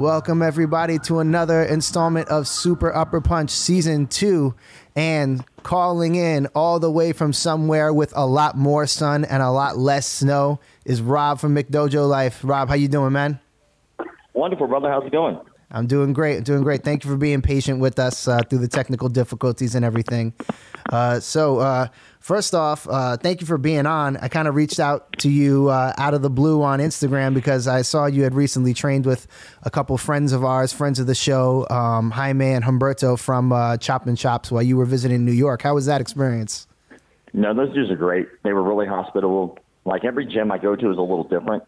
Welcome, everybody, to another installment of Super Upper Punch Season 2. And calling in all the way from somewhere with a lot more sun and a lot less snow is Rob from McDojo Life. Rob, how you doing, man? Wonderful, brother. How's it going? I'm doing great. I'm doing great. Thank you for being patient with us uh, through the technical difficulties and everything. Uh, so, uh, first off, uh, thank you for being on. I kind of reached out to you uh, out of the blue on Instagram because I saw you had recently trained with a couple friends of ours, friends of the show, um, Jaime and Humberto from uh, Chop and Chops while you were visiting New York. How was that experience? No, those dudes are great. They were really hospitable. Like every gym I go to is a little different.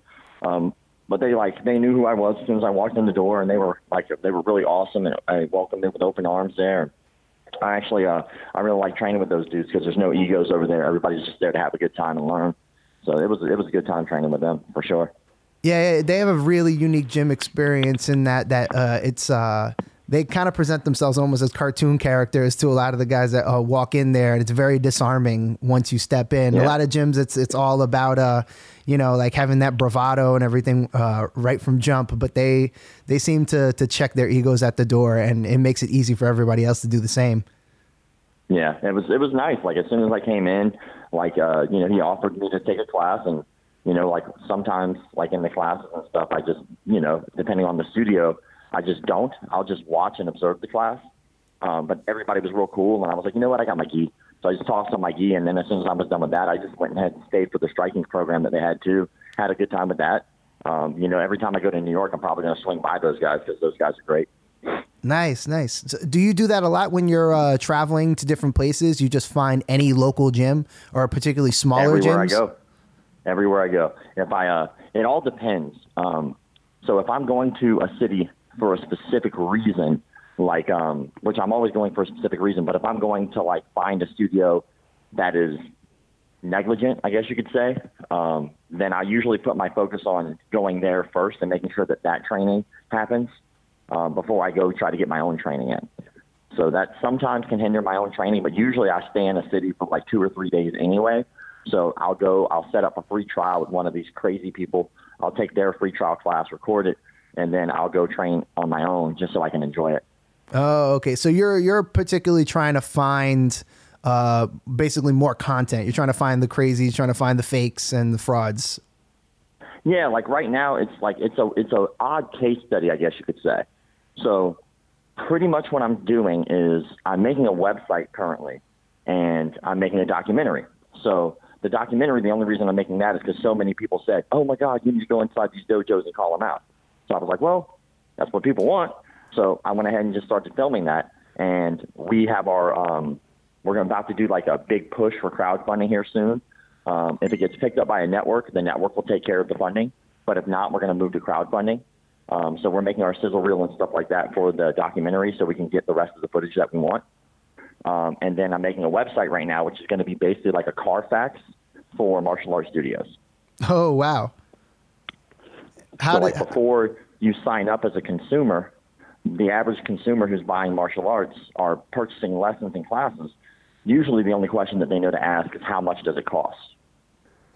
Um, but they like they knew who I was as soon as I walked in the door, and they were like they were really awesome, and I welcomed them with open arms there. I actually uh, I really like training with those dudes because there's no egos over there. Everybody's just there to have a good time and learn. So it was it was a good time training with them for sure. Yeah, they have a really unique gym experience in that that uh, it's uh, they kind of present themselves almost as cartoon characters to a lot of the guys that uh, walk in there, and it's very disarming once you step in. Yeah. A lot of gyms, it's it's all about uh, you know, like having that bravado and everything uh, right from jump, but they they seem to to check their egos at the door, and it makes it easy for everybody else to do the same. Yeah, it was it was nice. Like as soon as I came in, like uh, you know, he offered me to take a class, and you know, like sometimes like in the classes and stuff, I just you know, depending on the studio, I just don't. I'll just watch and observe the class. Um, but everybody was real cool, and I was like, you know what, I got my gi. So I just tossed on my gi, and then as soon as I was done with that, I just went ahead and stayed for the striking program that they had too. Had a good time with that. Um, you know, every time I go to New York, I'm probably going to swing by those guys because those guys are great. Nice, nice. So do you do that a lot when you're uh, traveling to different places? You just find any local gym or a particularly smaller gym. Everywhere gyms? I go, everywhere I go. If I, uh, it all depends. Um, so if I'm going to a city for a specific reason, like, um, which I'm always going for a specific reason, but if I'm going to like find a studio that is negligent, I guess you could say, um, then I usually put my focus on going there first and making sure that that training happens um, before I go try to get my own training in. So that sometimes can hinder my own training, but usually I stay in a city for like two or three days anyway. So I'll go, I'll set up a free trial with one of these crazy people. I'll take their free trial class, record it, and then I'll go train on my own just so I can enjoy it. Oh, okay. So you're you're particularly trying to find uh, basically more content. You're trying to find the crazies, trying to find the fakes and the frauds. Yeah, like right now, it's like it's a it's a odd case study, I guess you could say. So, pretty much what I'm doing is I'm making a website currently, and I'm making a documentary. So the documentary, the only reason I'm making that is because so many people said, "Oh my God, you need to go inside these dojos and call them out." So I was like, "Well, that's what people want." So I went ahead and just started filming that, and we have our um, we're about to do like a big push for crowdfunding here soon. Um, if it gets picked up by a network, the network will take care of the funding. But if not, we're going to move to crowdfunding. Um, so we're making our sizzle reel and stuff like that for the documentary, so we can get the rest of the footage that we want. Um, and then I'm making a website right now, which is going to be basically like a Carfax for martial arts studios. Oh wow! How so did, like before you sign up as a consumer, the average consumer who's buying martial arts are purchasing lessons and classes. Usually, the only question that they know to ask is how much does it cost.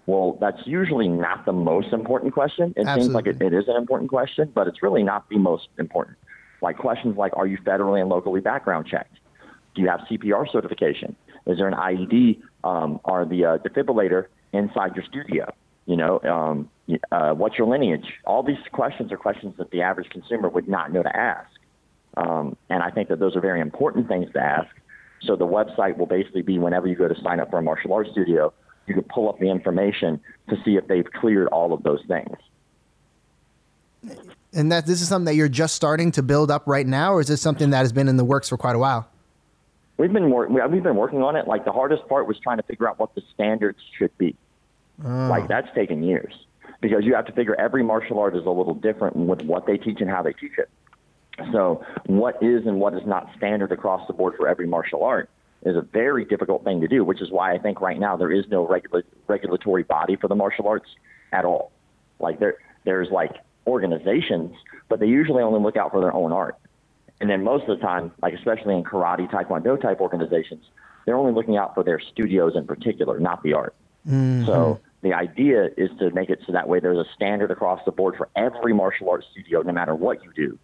Well, that's usually not the most important question. It seems like it, it is an important question, but it's really not the most important. Like questions like, are you federally and locally background checked? Do you have CPR certification? Is there an AED um, or the uh, defibrillator inside your studio? You know, um, uh, what's your lineage? All these questions are questions that the average consumer would not know to ask. Um, and I think that those are very important things to ask. So the website will basically be whenever you go to sign up for a martial arts studio, you can pull up the information to see if they've cleared all of those things. and that this is something that you're just starting to build up right now, or is this something that has been in the works for quite a while? We've been we've been working on it. Like the hardest part was trying to figure out what the standards should be. Like that's taken years because you have to figure every martial art is a little different with what they teach and how they teach it. So what is and what is not standard across the board for every martial art is a very difficult thing to do, which is why I think right now there is no regula- regulatory body for the martial arts at all. Like there, there's like organizations, but they usually only look out for their own art. And then most of the time, like especially in karate, taekwondo type organizations, they're only looking out for their studios in particular, not the art. Mm-hmm. So the idea is to make it so that way there's a standard across the board for every martial arts studio, no matter what you do.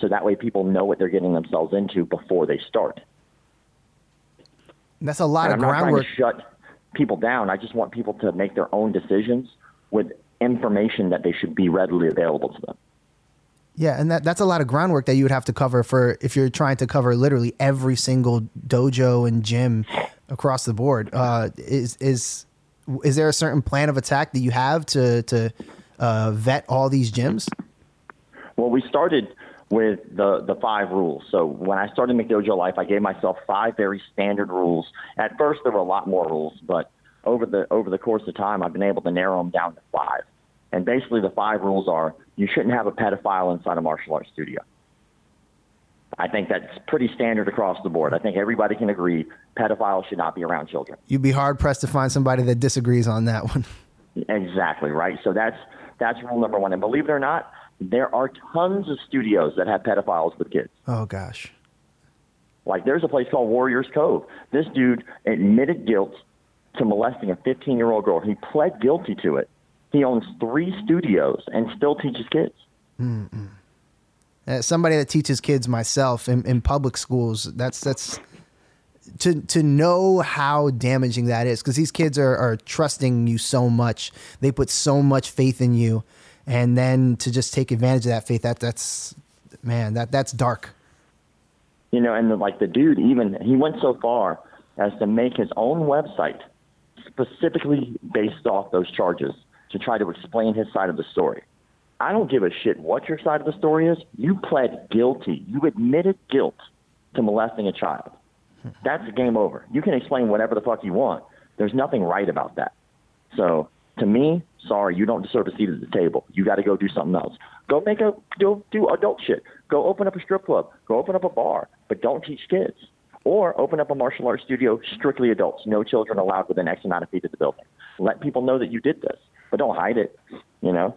So that way people know what they're getting themselves into before they start. That's a lot and of I'm not groundwork. trying to shut people down. I just want people to make their own decisions with information that they should be readily available to them. Yeah, and that, that's a lot of groundwork that you would have to cover for if you're trying to cover literally every single dojo and gym across the board. Uh, is is is there a certain plan of attack that you have to to uh, vet all these gyms? Well, we started with the the five rules. So when I started McDojo Life, I gave myself five very standard rules. At first, there were a lot more rules, but over the over the course of time, I've been able to narrow them down to five. And basically, the five rules are: you shouldn't have a pedophile inside a martial arts studio. I think that's pretty standard across the board. I think everybody can agree pedophiles should not be around children. You'd be hard pressed to find somebody that disagrees on that one. Exactly right. So that's that's rule number one. And believe it or not, there are tons of studios that have pedophiles with kids. Oh gosh. Like there's a place called Warriors Cove. This dude admitted guilt to molesting a 15 year old girl. He pled guilty to it. He owns three studios and still teaches kids. As somebody that teaches kids myself in, in public schools, that's that's to to know how damaging that is because these kids are, are trusting you so much. They put so much faith in you, and then to just take advantage of that faith, that that's man, that that's dark. You know, and the, like the dude even he went so far as to make his own website specifically based off those charges to try to explain his side of the story. I don't give a shit what your side of the story is. You pled guilty. You admitted guilt to molesting a child. That's game over. You can explain whatever the fuck you want. There's nothing right about that. So to me, sorry, you don't deserve a seat at the table. You got to go do something else. Go make a go do adult shit. Go open up a strip club. Go open up a bar, but don't teach kids. Or open up a martial arts studio strictly adults, no children allowed within X amount of feet of the building. Let people know that you did this, but don't hide it. You know.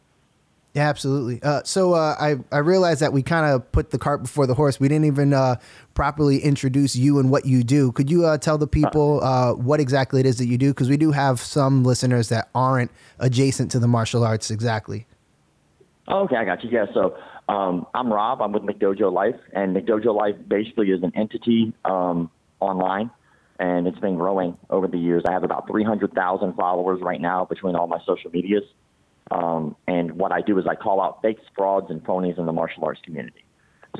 Yeah, absolutely. Uh, so uh, I I realized that we kind of put the cart before the horse. We didn't even uh, properly introduce you and what you do. Could you uh, tell the people uh, what exactly it is that you do? Because we do have some listeners that aren't adjacent to the martial arts exactly. Okay, I got you. Yeah, so um, I'm Rob. I'm with McDojo Life, and McDojo Life basically is an entity um, online, and it's been growing over the years. I have about 300,000 followers right now between all my social medias. Um, and what I do is I call out fakes, frauds, and phonies in the martial arts community.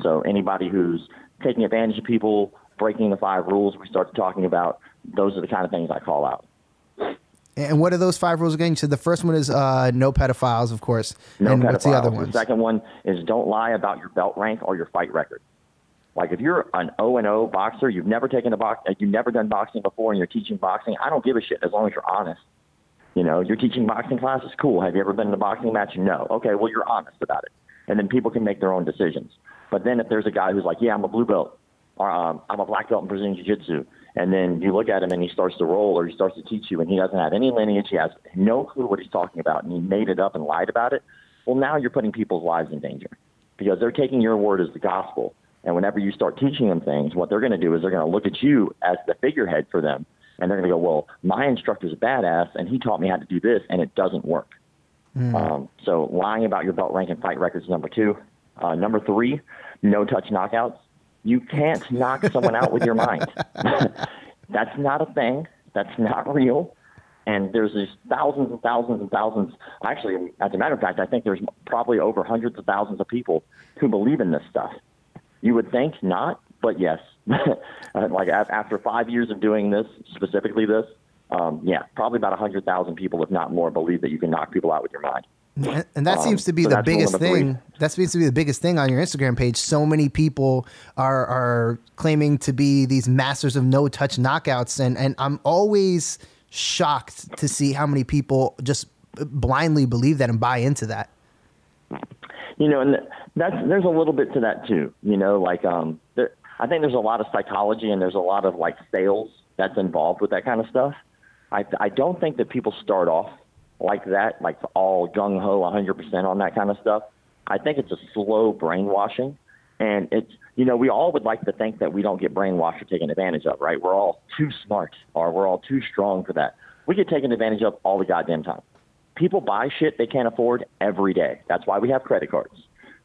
So anybody who's taking advantage of people, breaking the five rules we started talking about, those are the kind of things I call out. And what are those five rules again? So the first one is uh, no pedophiles, of course. No and pedophiles. what's the other one? The second one is don't lie about your belt rank or your fight record. Like if you're an O and O boxer, you've never taken a box, you've never done boxing before, and you're teaching boxing. I don't give a shit as long as you're honest. You know, you're teaching boxing classes, cool. Have you ever been in a boxing match? No. Okay, well you're honest about it, and then people can make their own decisions. But then if there's a guy who's like, yeah, I'm a blue belt, or um, I'm a black belt in Brazilian Jiu-Jitsu, and then you look at him and he starts to roll or he starts to teach you, and he doesn't have any lineage, he has no clue what he's talking about, and he made it up and lied about it. Well, now you're putting people's lives in danger because they're taking your word as the gospel. And whenever you start teaching them things, what they're going to do is they're going to look at you as the figurehead for them. And they're going to go, well, my instructor's a badass, and he taught me how to do this, and it doesn't work. Um, so lying about your belt rank and fight records is number two. Uh, number three, no touch knockouts. You can't knock someone out with your mind. That's not a thing. That's not real. And there's these thousands and thousands and thousands. Actually, as a matter of fact, I think there's probably over hundreds of thousands of people who believe in this stuff. You would think not, but yes. Like after five years of doing this, specifically this, um, yeah, probably about 100,000 people, if not more, believe that you can knock people out with your mind. And, and that Um, seems to be so the biggest thing. That seems to be the biggest thing on your Instagram page. So many people are are claiming to be these masters of no touch knockouts, and and I'm always shocked to see how many people just blindly believe that and buy into that. you know, and that's there's a little bit to that too. You know, like um, there, I think there's a lot of psychology and there's a lot of like sales that's involved with that kind of stuff. I I don't think that people start off like that, like all gung ho, 100% on that kind of stuff. I think it's a slow brainwashing, and it's you know we all would like to think that we don't get brainwashed or taken advantage of, right? We're all too smart or we're all too strong for that. We get taken advantage of all the goddamn time people buy shit they can't afford every day. That's why we have credit cards.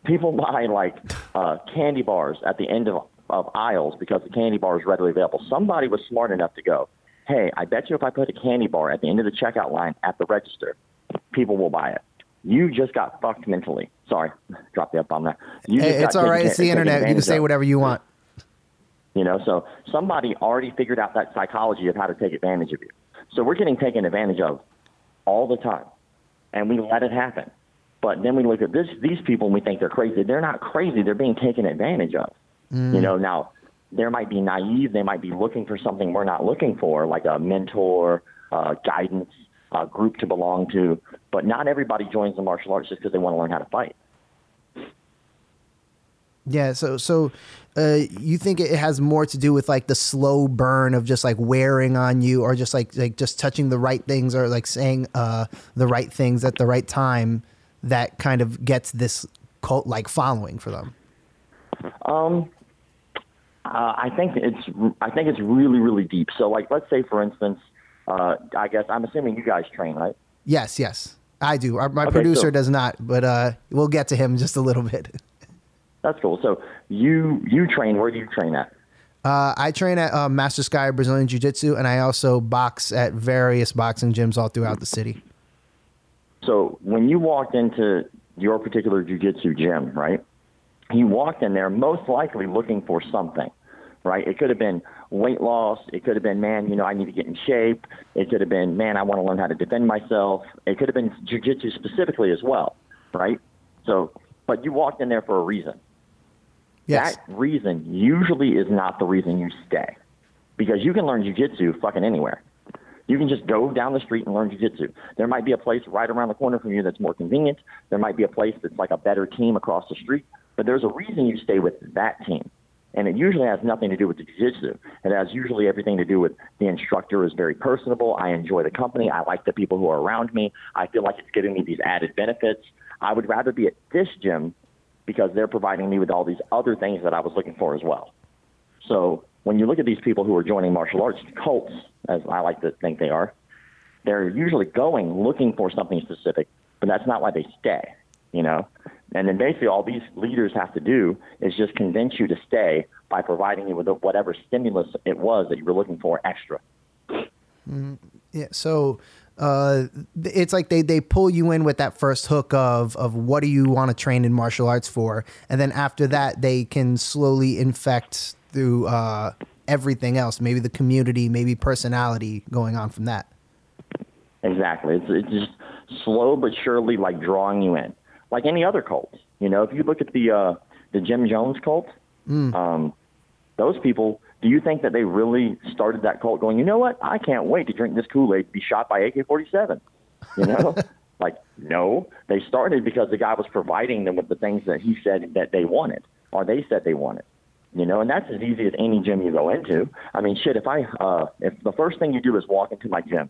People buy like uh, candy bars at the end of, of aisles because the candy bar is readily available. Somebody was smart enough to go, hey, I bet you if I put a candy bar at the end of the checkout line at the register, people will buy it. You just got fucked mentally. Sorry, drop the up on that. You hey, it's all right. It's the internet. You can say whatever you want. You know, so somebody already figured out that psychology of how to take advantage of you. So we're getting taken advantage of all the time, and we let it happen. But then we look at this, these people and we think they're crazy. They're not crazy. They're being taken advantage of. Mm. You know, now they might be naive. They might be looking for something we're not looking for, like a mentor, uh, guidance, uh, group to belong to. But not everybody joins the martial arts just because they want to learn how to fight. Yeah. So, so uh, you think it has more to do with like the slow burn of just like wearing on you, or just like like just touching the right things, or like saying uh, the right things at the right time that kind of gets this cult like following for them? Um, uh, I think it's I think it's really really deep. So like let's say for instance, uh, I guess I'm assuming you guys train right? Yes, yes, I do. Our, my okay, producer so, does not, but uh, we'll get to him just a little bit. That's cool. So you you train. Where do you train at? Uh, I train at uh, Master Sky Brazilian Jiu Jitsu, and I also box at various boxing gyms all throughout the city. So when you walked into your particular jiu-jitsu gym, right? You walked in there most likely looking for something, right? It could have been weight loss. It could have been, man, you know, I need to get in shape. It could have been, man, I want to learn how to defend myself. It could have been jiu-jitsu specifically as well, right? So, but you walked in there for a reason. Yes. That reason usually is not the reason you stay because you can learn jiu-jitsu fucking anywhere. You can just go down the street and learn jiu-jitsu. There might be a place right around the corner from you that's more convenient. There might be a place that's like a better team across the street, but there's a reason you stay with that team. And it usually has nothing to do with the jiu-jitsu. It has usually everything to do with the instructor is very personable. I enjoy the company. I like the people who are around me. I feel like it's giving me these added benefits. I would rather be at this gym because they're providing me with all these other things that I was looking for as well. So when you look at these people who are joining martial arts cults, as I like to think they are, they're usually going looking for something specific, but that's not why they stay, you know? And then basically all these leaders have to do is just convince you to stay by providing you with whatever stimulus it was that you were looking for extra. Mm, yeah. So uh, it's like they, they pull you in with that first hook of, of what do you want to train in martial arts for? And then after that, they can slowly infect through uh, everything else, maybe the community, maybe personality going on from that. Exactly. It's, it's just slow but surely like drawing you in, like any other cult. You know, if you look at the uh, the Jim Jones cult, mm. um, those people. Do you think that they really started that cult going? You know what? I can't wait to drink this Kool Aid, be shot by AK-47. You know, like no, they started because the guy was providing them with the things that he said that they wanted, or they said they wanted you know, and that's as easy as any gym you go into. I mean, shit, if I, uh, if the first thing you do is walk into my gym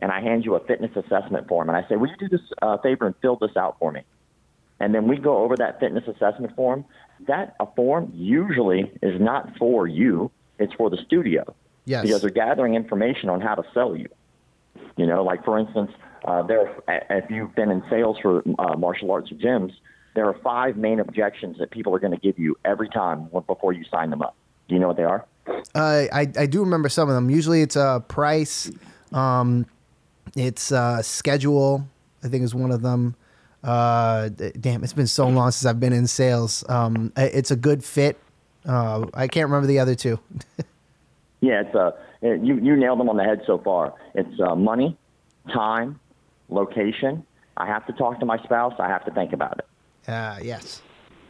and I hand you a fitness assessment form and I say, will you do this uh, favor and fill this out for me? And then we go over that fitness assessment form. That a form usually is not for you; it's for the studio. Yes. Because they're gathering information on how to sell you. You know, like for instance, uh, there. If you've been in sales for uh, martial arts gyms, there are five main objections that people are going to give you every time before you sign them up. Do you know what they are? Uh, I I do remember some of them. Usually it's a uh, price, um, it's uh, schedule. I think is one of them. Uh, damn, it's been so long since I've been in sales. Um, it's a good fit. Uh, I can't remember the other two. yeah, it's uh, you you nailed them on the head so far. It's uh, money, time, location. I have to talk to my spouse. I have to think about it. Uh, yes.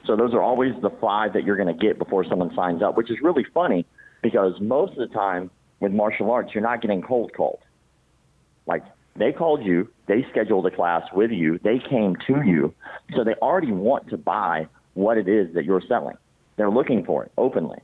So those are always the five that you're going to get before someone signs up, which is really funny because most of the time with martial arts, you're not getting cold called. Like they called you, they scheduled a class with you, they came to you, so they already want to buy what it is that you're selling. They're looking for it openly.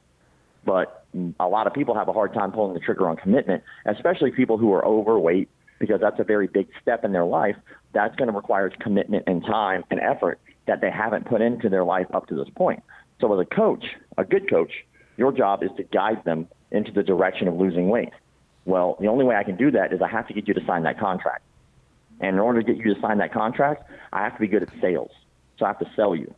But a lot of people have a hard time pulling the trigger on commitment, especially people who are overweight, because that's a very big step in their life. That's going to require commitment and time and effort that they haven't put into their life up to this point. So, as a coach, a good coach, your job is to guide them into the direction of losing weight. Well, the only way I can do that is I have to get you to sign that contract. And in order to get you to sign that contract, I have to be good at sales. So I have to sell you.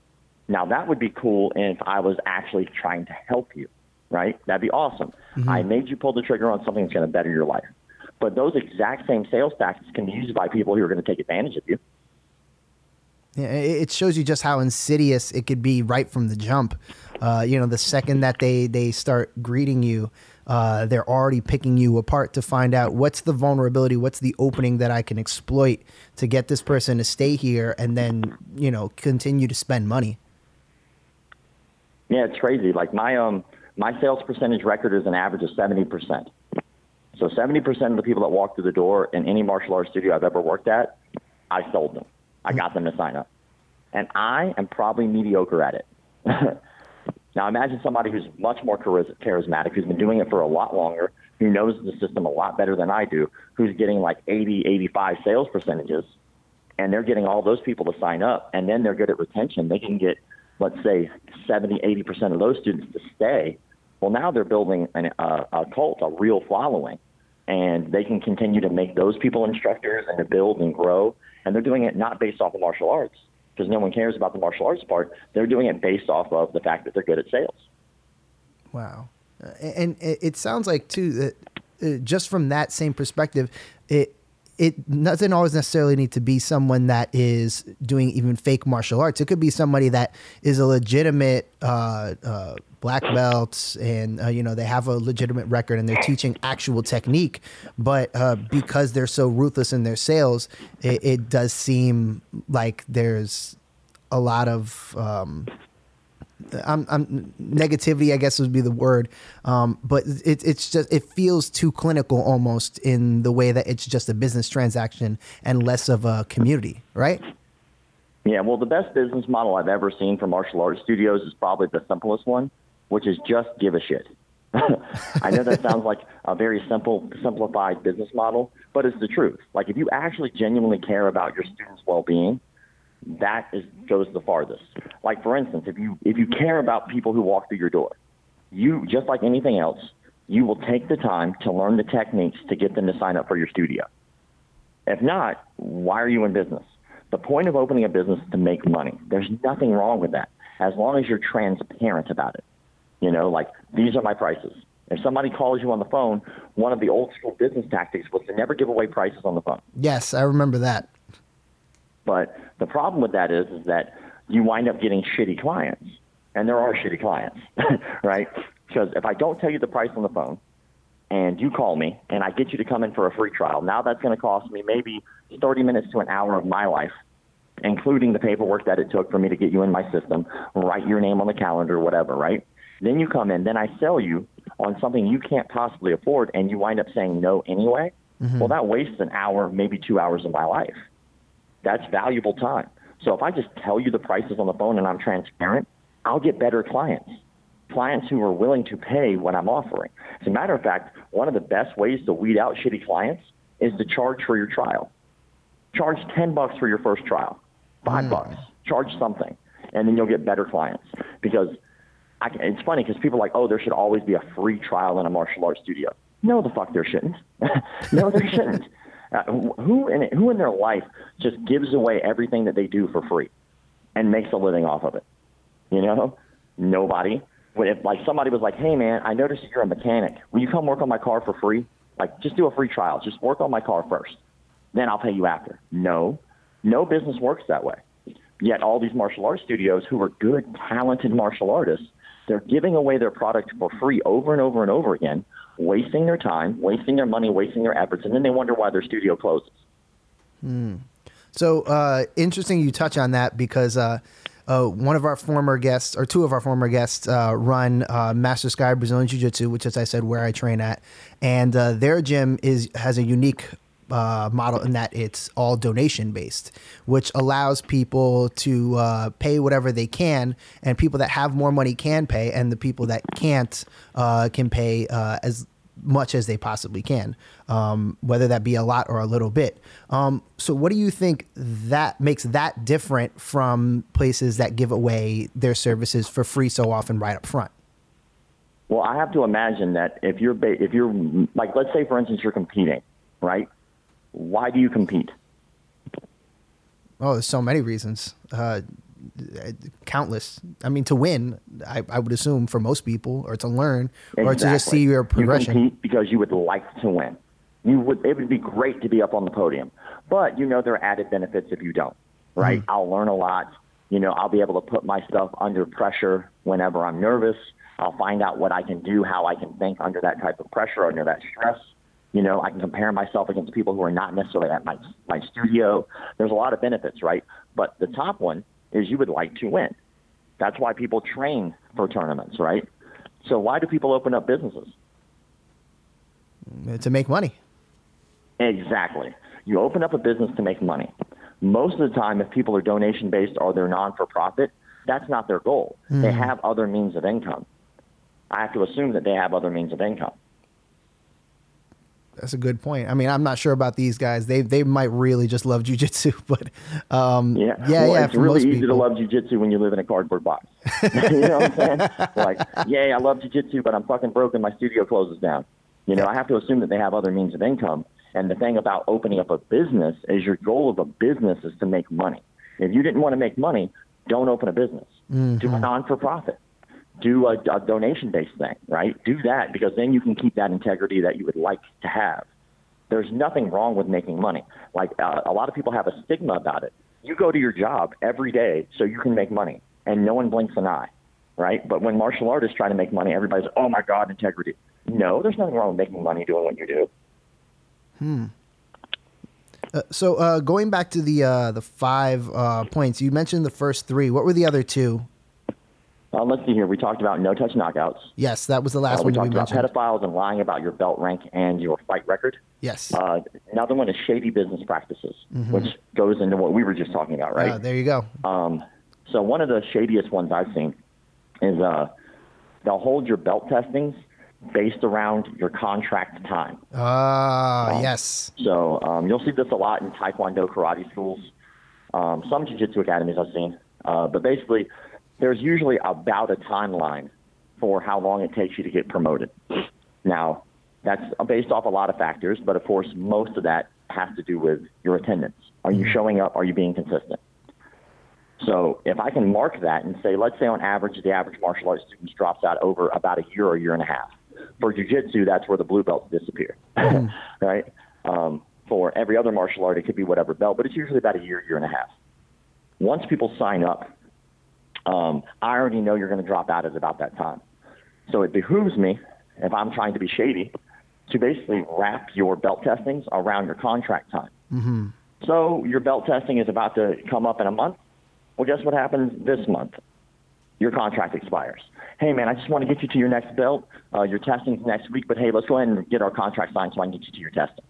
Now that would be cool if I was actually trying to help you, right? That'd be awesome. Mm-hmm. I made you pull the trigger on something that's going to better your life. But those exact same sales tactics can be used by people who are going to take advantage of you. Yeah, it shows you just how insidious it could be right from the jump. Uh, you know, the second that they they start greeting you, uh, they're already picking you apart to find out what's the vulnerability, what's the opening that I can exploit to get this person to stay here, and then you know continue to spend money. Yeah, it's crazy. Like my um my sales percentage record is an average of seventy percent. So 70% of the people that walk through the door in any martial arts studio I've ever worked at, I sold them. I got them to sign up. And I am probably mediocre at it. now imagine somebody who's much more charismatic, who's been doing it for a lot longer, who knows the system a lot better than I do, who's getting like 80, 85 sales percentages, and they're getting all those people to sign up, and then they're good at retention. They can get, let's say, 70, 80% of those students to stay. Well, now they're building an, uh, a cult, a real following and they can continue to make those people instructors and to build and grow. And they're doing it not based off of martial arts because no one cares about the martial arts part. They're doing it based off of the fact that they're good at sales. Wow. And it sounds like, too, that uh, just from that same perspective, it it doesn't always necessarily need to be someone that is doing even fake martial arts. It could be somebody that is a legitimate uh, uh, black belts and uh, you know they have a legitimate record and they're teaching actual technique. But uh, because they're so ruthless in their sales, it, it does seem like there's a lot of um, I'm, I'm, negativity, I guess would be the word. Um, but it, it's just it feels too clinical almost in the way that it's just a business transaction and less of a community, right? Yeah, well, the best business model I've ever seen for martial arts studios is probably the simplest one, which is just give a shit. I know that sounds like a very simple, simplified business model, but it's the truth. Like if you actually genuinely care about your students' well-being, that is goes the farthest. Like for instance, if you if you care about people who walk through your door, you just like anything else, you will take the time to learn the techniques to get them to sign up for your studio. If not, why are you in business? The point of opening a business is to make money. There's nothing wrong with that as long as you're transparent about it. You know, like these are my prices. If somebody calls you on the phone, one of the old school business tactics was to never give away prices on the phone. Yes, I remember that. But the problem with that is, is that you wind up getting shitty clients, and there are shitty clients, right? Because if I don't tell you the price on the phone, and you call me, and I get you to come in for a free trial, now that's going to cost me maybe 30 minutes to an hour of my life, including the paperwork that it took for me to get you in my system, write your name on the calendar, whatever, right? Then you come in, then I sell you on something you can't possibly afford, and you wind up saying no anyway. Mm-hmm. Well, that wastes an hour, maybe two hours of my life that's valuable time. So if I just tell you the prices on the phone and I'm transparent, I'll get better clients, clients who are willing to pay what I'm offering. As a matter of fact, one of the best ways to weed out shitty clients is to charge for your trial. Charge 10 bucks for your first trial, 5 mm. bucks, charge something, and then you'll get better clients. Because I, it's funny because people are like, oh, there should always be a free trial in a martial arts studio. No, the fuck there shouldn't. no, there shouldn't. Uh, who in who in their life just gives away everything that they do for free and makes a living off of it? You know, nobody. If like somebody was like, "Hey man, I noticed you're a mechanic. Will you come work on my car for free? Like, just do a free trial. Just work on my car first, then I'll pay you after." No, no business works that way. Yet all these martial arts studios who are good, talented martial artists, they're giving away their product for free over and over and over again wasting their time, wasting their money, wasting their efforts, and then they wonder why their studio closes. Hmm. So uh, interesting you touch on that because uh, uh, one of our former guests, or two of our former guests, uh, run uh, Master Sky Brazilian Jiu Jitsu, which, as I said, where I train at, and uh, their gym is has a unique uh, model in that it's all donation based, which allows people to uh, pay whatever they can, and people that have more money can pay, and the people that can't uh, can pay uh, as much as they possibly can, um, whether that be a lot or a little bit. Um, so, what do you think that makes that different from places that give away their services for free so often right up front? Well, I have to imagine that if you're if you're like, let's say for instance, you're competing, right? Why do you compete? Oh, there's so many reasons. Uh, countless. I mean, to win, I, I would assume for most people, or to learn, or to just see your progression. You compete because you would like to win. You would. It would be great to be up on the podium, but you know there are added benefits if you don't. Right? Mm-hmm. I'll learn a lot. You know, I'll be able to put myself under pressure whenever I'm nervous. I'll find out what I can do, how I can think under that type of pressure, under that stress. You know, I can compare myself against people who are not necessarily at my my studio. There's a lot of benefits, right? But the top one is you would like to win. That's why people train for tournaments, right? So why do people open up businesses? to make money. Exactly. You open up a business to make money. Most of the time, if people are donation based or they're non for profit, that's not their goal. They hmm. have other means of income. I have to assume that they have other means of income. That's a good point. I mean, I'm not sure about these guys. They they might really just love jujitsu, but um, Yeah, yeah, well, yeah. It's for really easy people. to love jujitsu when you live in a cardboard box. you know what I'm saying? Like, yeah, I love jujitsu, but I'm fucking broke and my studio closes down. You know, I have to assume that they have other means of income. And the thing about opening up a business is your goal of a business is to make money. If you didn't want to make money, don't open a business. Do a non for profit. Do a, a donation based thing, right? Do that because then you can keep that integrity that you would like to have. There's nothing wrong with making money. Like uh, a lot of people have a stigma about it. You go to your job every day so you can make money, and no one blinks an eye, right? But when martial artists try to make money, everybody's, oh my God, integrity. No, there's nothing wrong with making money doing what you do. Uh, so uh, going back to the uh, the five uh, points, you mentioned the first three. What were the other two? Uh, let's see here. We talked about no touch knockouts. Yes, that was the last Uh, we one talked we about mentioned. pedophiles and lying about your belt rank and your fight record. yes. Uh, another one is shady business practices, which goes into what we were just talking about, right? Uh, there you go. Um, so one of the shadiest ones I've seen is uh, they'll hold your belt testings based around your contract time. Ah, yes. So um, you'll see this a lot in Taekwondo karate schools, um, some Jiu-Jitsu academies I've seen. Uh, but basically, there's usually about a timeline for how long it takes you to get promoted. Now, that's based off a lot of factors, but of course, most of that has to do with your attendance. Are you showing up? Are you being consistent? So if I can mark that and say, let's say on average, the average martial arts student drops out over about a year or year and a half. For jujitsu, that's where the blue belts disappear, right? Um, for every other martial art, it could be whatever belt, but it's usually about a year, year and a half. Once people sign up, um, I already know you're going to drop out at about that time. So it behooves me, if I'm trying to be shady, to basically wrap your belt testings around your contract time. So your belt testing is about to come up in a month. Well, guess what happens this month? Your contract expires. Hey, man, I just want to get you to your next belt. Uh, your testing's next week, but hey, let's go ahead and get our contract signed so I can get you to your testing.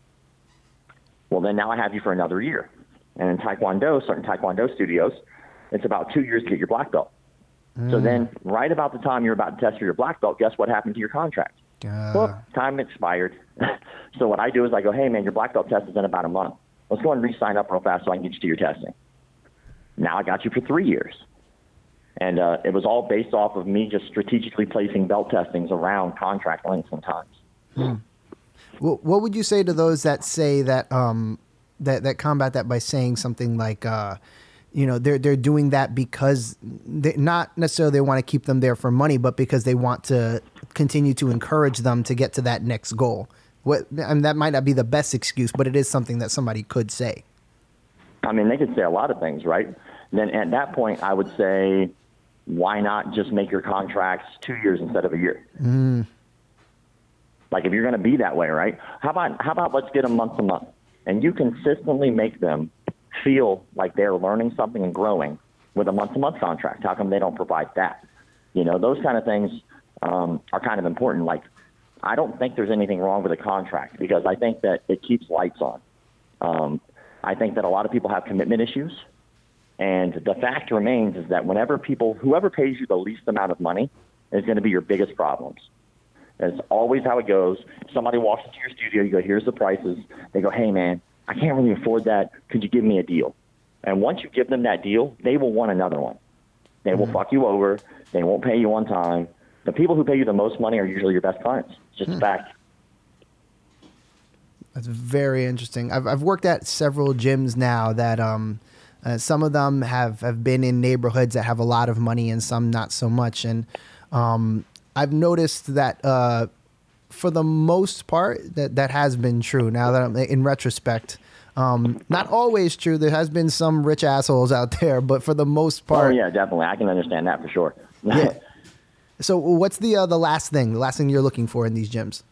Well, then now I have you for another year. And in Taekwondo, certain Taekwondo studios, it's about two years to get your black belt. So then, right about the time you're about to test for your black belt, guess what happened to your contract? Uh, Well, time expired. so what I do is I go, hey man, your black belt test is in about a month. Let's go and re-sign up real fast so I can get you to your testing. Now I got you for three years. And uh, it was all based off of me just strategically placing belt testings around contract lengths and times. What, what would you say to those that say that um that that combat that by saying something like uh you know they're they're doing that because they not necessarily they want to keep them there for money but because they want to continue to encourage them to get to that next goal. What I mean, that might not be the best excuse, but it is something that somebody could say. I mean, they could say a lot of things, right? Then at that point, I would say, why not just make your contracts two years instead of a year? Mm. Like if you're going to be that way, right? How about how about let's get them month to month, and you consistently make them feel like they're learning something and growing with a month to month contract. How come they don't provide that? You know, those kind of things um, are kind of important. Like, I don't think there's anything wrong with a contract because I think that it keeps lights on. Um, I think that a lot of people have commitment issues. And the fact remains is that whenever people, whoever pays you the least amount of money is going to be your biggest problems. It's always how it goes. Somebody walks into your studio, you go, here's the prices. They go, hey, man, I can't really afford that. Could you give me a deal? And once you give them that deal, they will want another one. They will fuck you over. They won't pay you on time. The people who pay you the most money are usually your best clients. It's just a fact. That's very interesting. I've I've worked at several gyms now that um Uh, some of them have, have been in neighborhoods that have a lot of money and some not so much. And um, I've noticed that uh, for the most part, that, that has been true. Now that I'm in retrospect, um, not always true. There has been some rich assholes out there, but for the most part, Oh yeah, definitely. I can understand that for sure. Yeah. So what's the uh, the last thing? The last thing you're looking for in these gyms?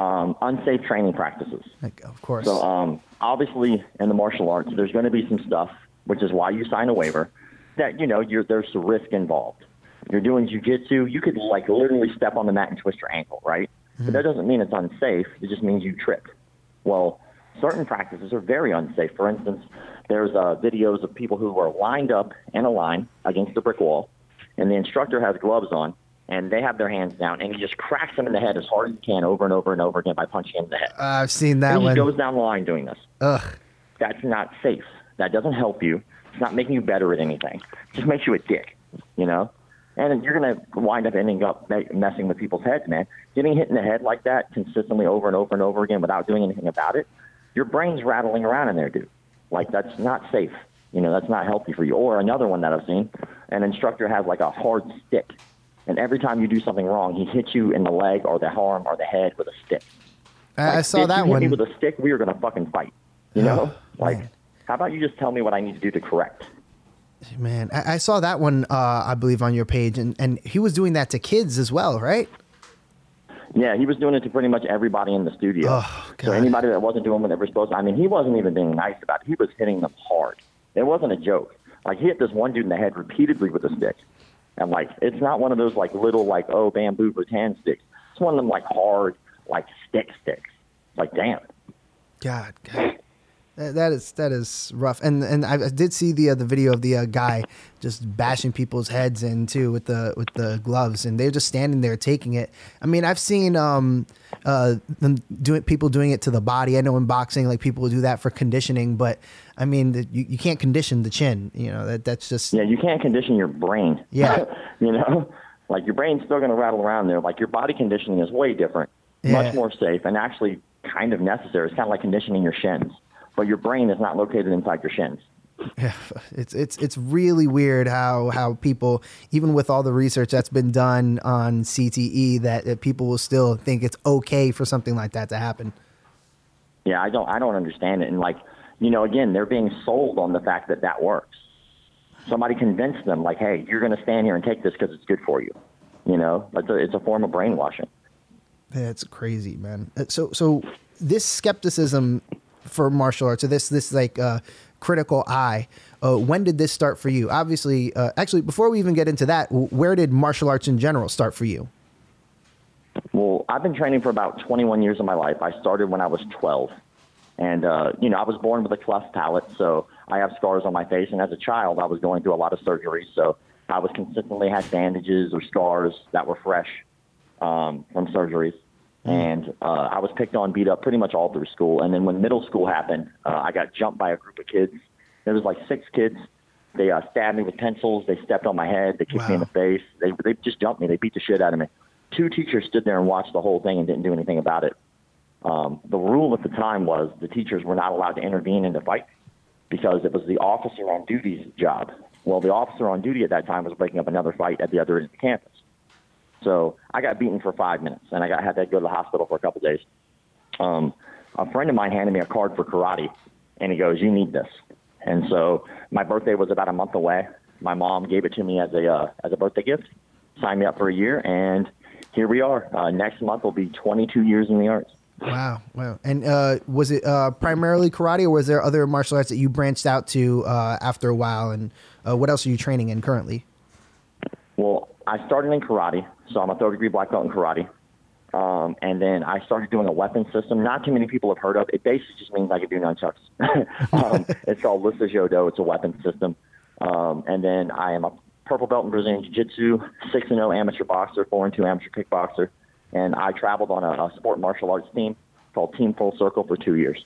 um, unsafe training practices. Like, of course. So um, obviously, in the martial arts, there's going to be some stuff, which is why you sign a waiver, that you know you're, there's risk involved. You're doing jujitsu, you could like literally step on the mat and twist your ankle, right? But that doesn't mean it's unsafe. It just means you tripped. Well, certain practices are very unsafe. For instance, there's uh, videos of people who are lined up in a line against a brick wall, and the instructor has gloves on, and they have their hands down, and he just cracks them in the head as hard as he can over and over and over again by punching him in the head. Uh, I've seen that And he goes down the line doing this. Ugh. That's not safe. That doesn't help you. It's not making you better at anything. It just makes you a dick, you know? And you're going to wind up ending up messing with people's heads, man. Getting hit in the head like that consistently over and over and over again without doing anything about it, your brain's rattling around in there, dude. Like, that's not safe. You know, that's not healthy for you. Or another one that I've seen, an instructor has like a hard stick. And every time you do something wrong, he hits you in the leg or the arm or the head with a stick. I, I saw if that you one. Hit me with a stick, we are going to fucking fight. You know, like, how about you just tell me what I need to do to correct? Man, I, I saw that one. Uh, I believe on your page, and and he was doing that to kids as well, right? Yeah, he was doing it to pretty much everybody in the studio. Oh, so anybody that wasn't doing what they were supposed to, I mean, he wasn't even being nice about it. He was hitting them hard. It wasn't a joke. Like he hit this one dude in the head repeatedly with a stick, and like it's not one of those like little like oh bamboo rattan sticks. It's one of them like hard like stick sticks. Like damn. God, God. That, is that is rough. And and I, I did see the uh, the video of the uh, guy just bashing people's heads in too with the with the gloves, and they're just standing there taking it. I mean, I've seen um uh them doing people doing it to the body. I know in boxing, like people do that for conditioning, but I mean, the, you, you can't condition the chin. You know that that's just Yeah, you can't condition your brain. Yeah. you know, like your brain's still going to rattle around there. Like your body conditioning is way different, Yeah. much more safe, and actually kind of necessary. It's kind of like conditioning your shins, but your brain is not located inside your shins. Yeah, it's it's it's really weird how how people even with all the research that's been done on CTE that, that people will still think it's okay for something like that to happen. Yeah, I don't, I don't understand it. And like, you know, again, they're being sold on the fact that that works. Somebody convinced them, like, hey, you're going to stand here and take this because it's good for you. You know, it's a, it's a form of brainwashing. That's crazy, man. Uh, So so this skepticism for martial arts, or this this like uh, critical eye. Uh, when did this start for you? Obviously, uh, actually, before we even get into that, where did martial arts in general start for you? Well, I've been training for about 21 years of my life. I started when I was 12. And, uh, you know, I was born with a cleft palate, so I have scars on my face. And as a child, I was going through a lot of surgeries. So I was consistently had bandages or scars that were fresh um, from surgeries. And uh, I was picked on, beat up pretty much all through school. And then when middle school happened, uh, I got jumped by a group of kids. There was like six kids. They uh, stabbed me with pencils. They stepped on my head. They kicked me in the face. They they just jumped me. They beat the shit out of me. Two teachers stood there and watched the whole thing and didn't do anything about it. Um, the rule at the time was the teachers were not allowed to intervene in the fight because it was the officer on duty's job. Well, the officer on duty at that time was breaking up another fight at the other end of the campus. So I got beaten for five minutes, and I got had to go to the hospital for a couple days. Um, a friend of mine handed me a card for karate, and he goes, "You need this." And so my birthday was about a month away. My mom gave it to me as a uh, as a birthday gift, signed me up for a year, and here we are. Uh, next month will be 22 years in the arts. Wow, wow. And uh, was it uh, primarily karate, or was there other martial arts that you branched out to uh, after a while? And uh, what else are you training in currently? Well, I started in karate, so I'm a third degree black belt in karate. Um, and then I started doing a weapon system. Not too many people have heard of. It basically just means I can do nunchucks. um, it's called Lista Jodo. It's a weapon system. Um, and then I am a purple belt in Brazilian Jiu-Jitsu, six and zero amateur boxer, four and two amateur kickboxer, and I traveled on a, a sport martial arts team called Team Full Circle for two years.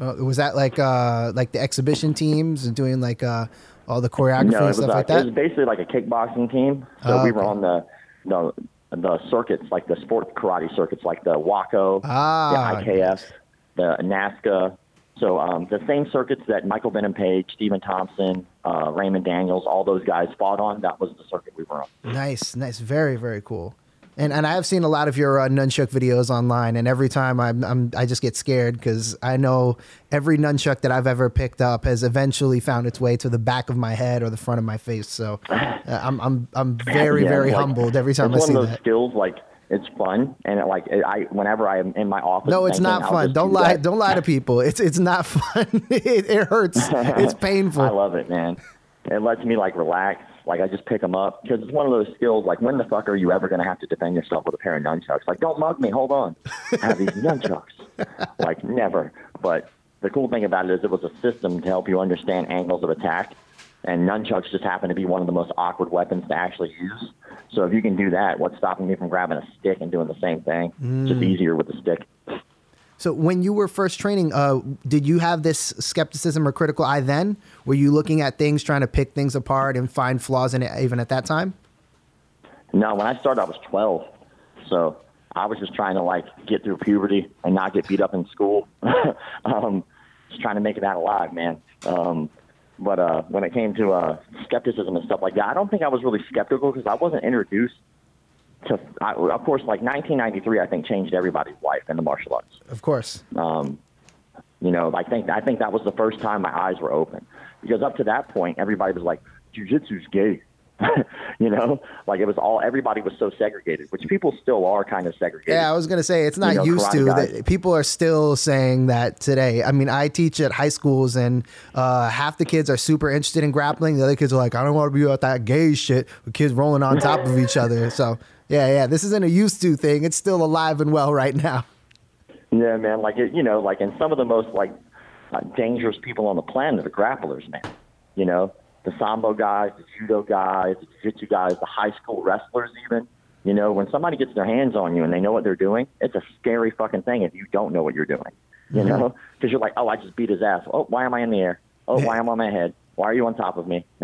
Uh, was that like uh, like the exhibition teams and doing like uh, all the choreography No, and stuff uh, like that? it was basically like a kickboxing team. So Oh, we were okay. on the the the circuits, like the sport karate circuits, like the WAKO, Ah, the IKF, the NASKA. So um, the same circuits that Michael Venom Page, Stephen Thompson, uh, Raymond Daniels, all those guys fought on, that was the circuit we were on. Nice, nice, very, very cool. And and I have seen a lot of your uh, nunchuck videos online, and every time I'm, I'm I just get scared because I know every nunchuck that I've ever picked up has eventually found its way to the back of my head or the front of my face. So uh, I'm I'm I'm very Yeah, very like, humbled every time I it's see one of those that. skills like it's fun and it, like I whenever I am in my office. No, it's thinking, not fun. Don't do lie. that. Don't lie to people. It's it's not fun. it, it hurts. It's painful. I love it, man. It lets me like relax. Like I just pick them up because it's one of those skills. Like when the fuck are you ever going to have to defend yourself with a pair of nunchucks? Like don't mug me. Hold on. I have these nunchucks. Like never. But the cool thing about it is it was a system to help you understand angles of attack. And nunchucks just happen to be one of the most awkward weapons to actually use. So if you can do that, what's stopping me from grabbing a stick and doing the same thing? Mm. Just easier with the stick. So when you were first training, uh, did you have this skepticism or critical eye then? Were you looking at things, trying to pick things apart and find flaws in it even at that time? No, when I started, I was 12. So I was just trying to like get through puberty and not get beat up in school. um, just trying to make it out alive, man. Um, but uh, when it came to uh, skepticism and stuff like that, I don't think I was really skeptical because I wasn't introduced to. I, of course, like 1993, I think changed everybody's life in the martial arts. Of course. You know, I think I think that was the first time my eyes were open because up to that point, everybody was like, "Jiu-jitsu's gay." you know, like it was all everybody was so segregated, which people still are kind of segregated. Yeah, I was gonna say it's not You know, used to. That people are still saying that today. I mean, I teach at high schools, and uh, half the kids are super interested in grappling. The other kids are like, I don't want to be about that gay shit with kids rolling on top of each other. So yeah, yeah, this isn't a used to thing. It's still alive and well right now. Yeah, man. Like it, you know, like and some of the most like uh, dangerous people on the planet are the grapplers, man. You know, the sambo guys, the judo guys, the jiu-jitsu guys, the high school wrestlers, even. You know, when somebody gets their hands on you and they know what they're doing, it's a scary fucking thing if you don't know what you're doing. You know, because you're like, oh, I just beat his ass. Oh, why am I in the air? Oh, why am I on my head? Why are you on top of me?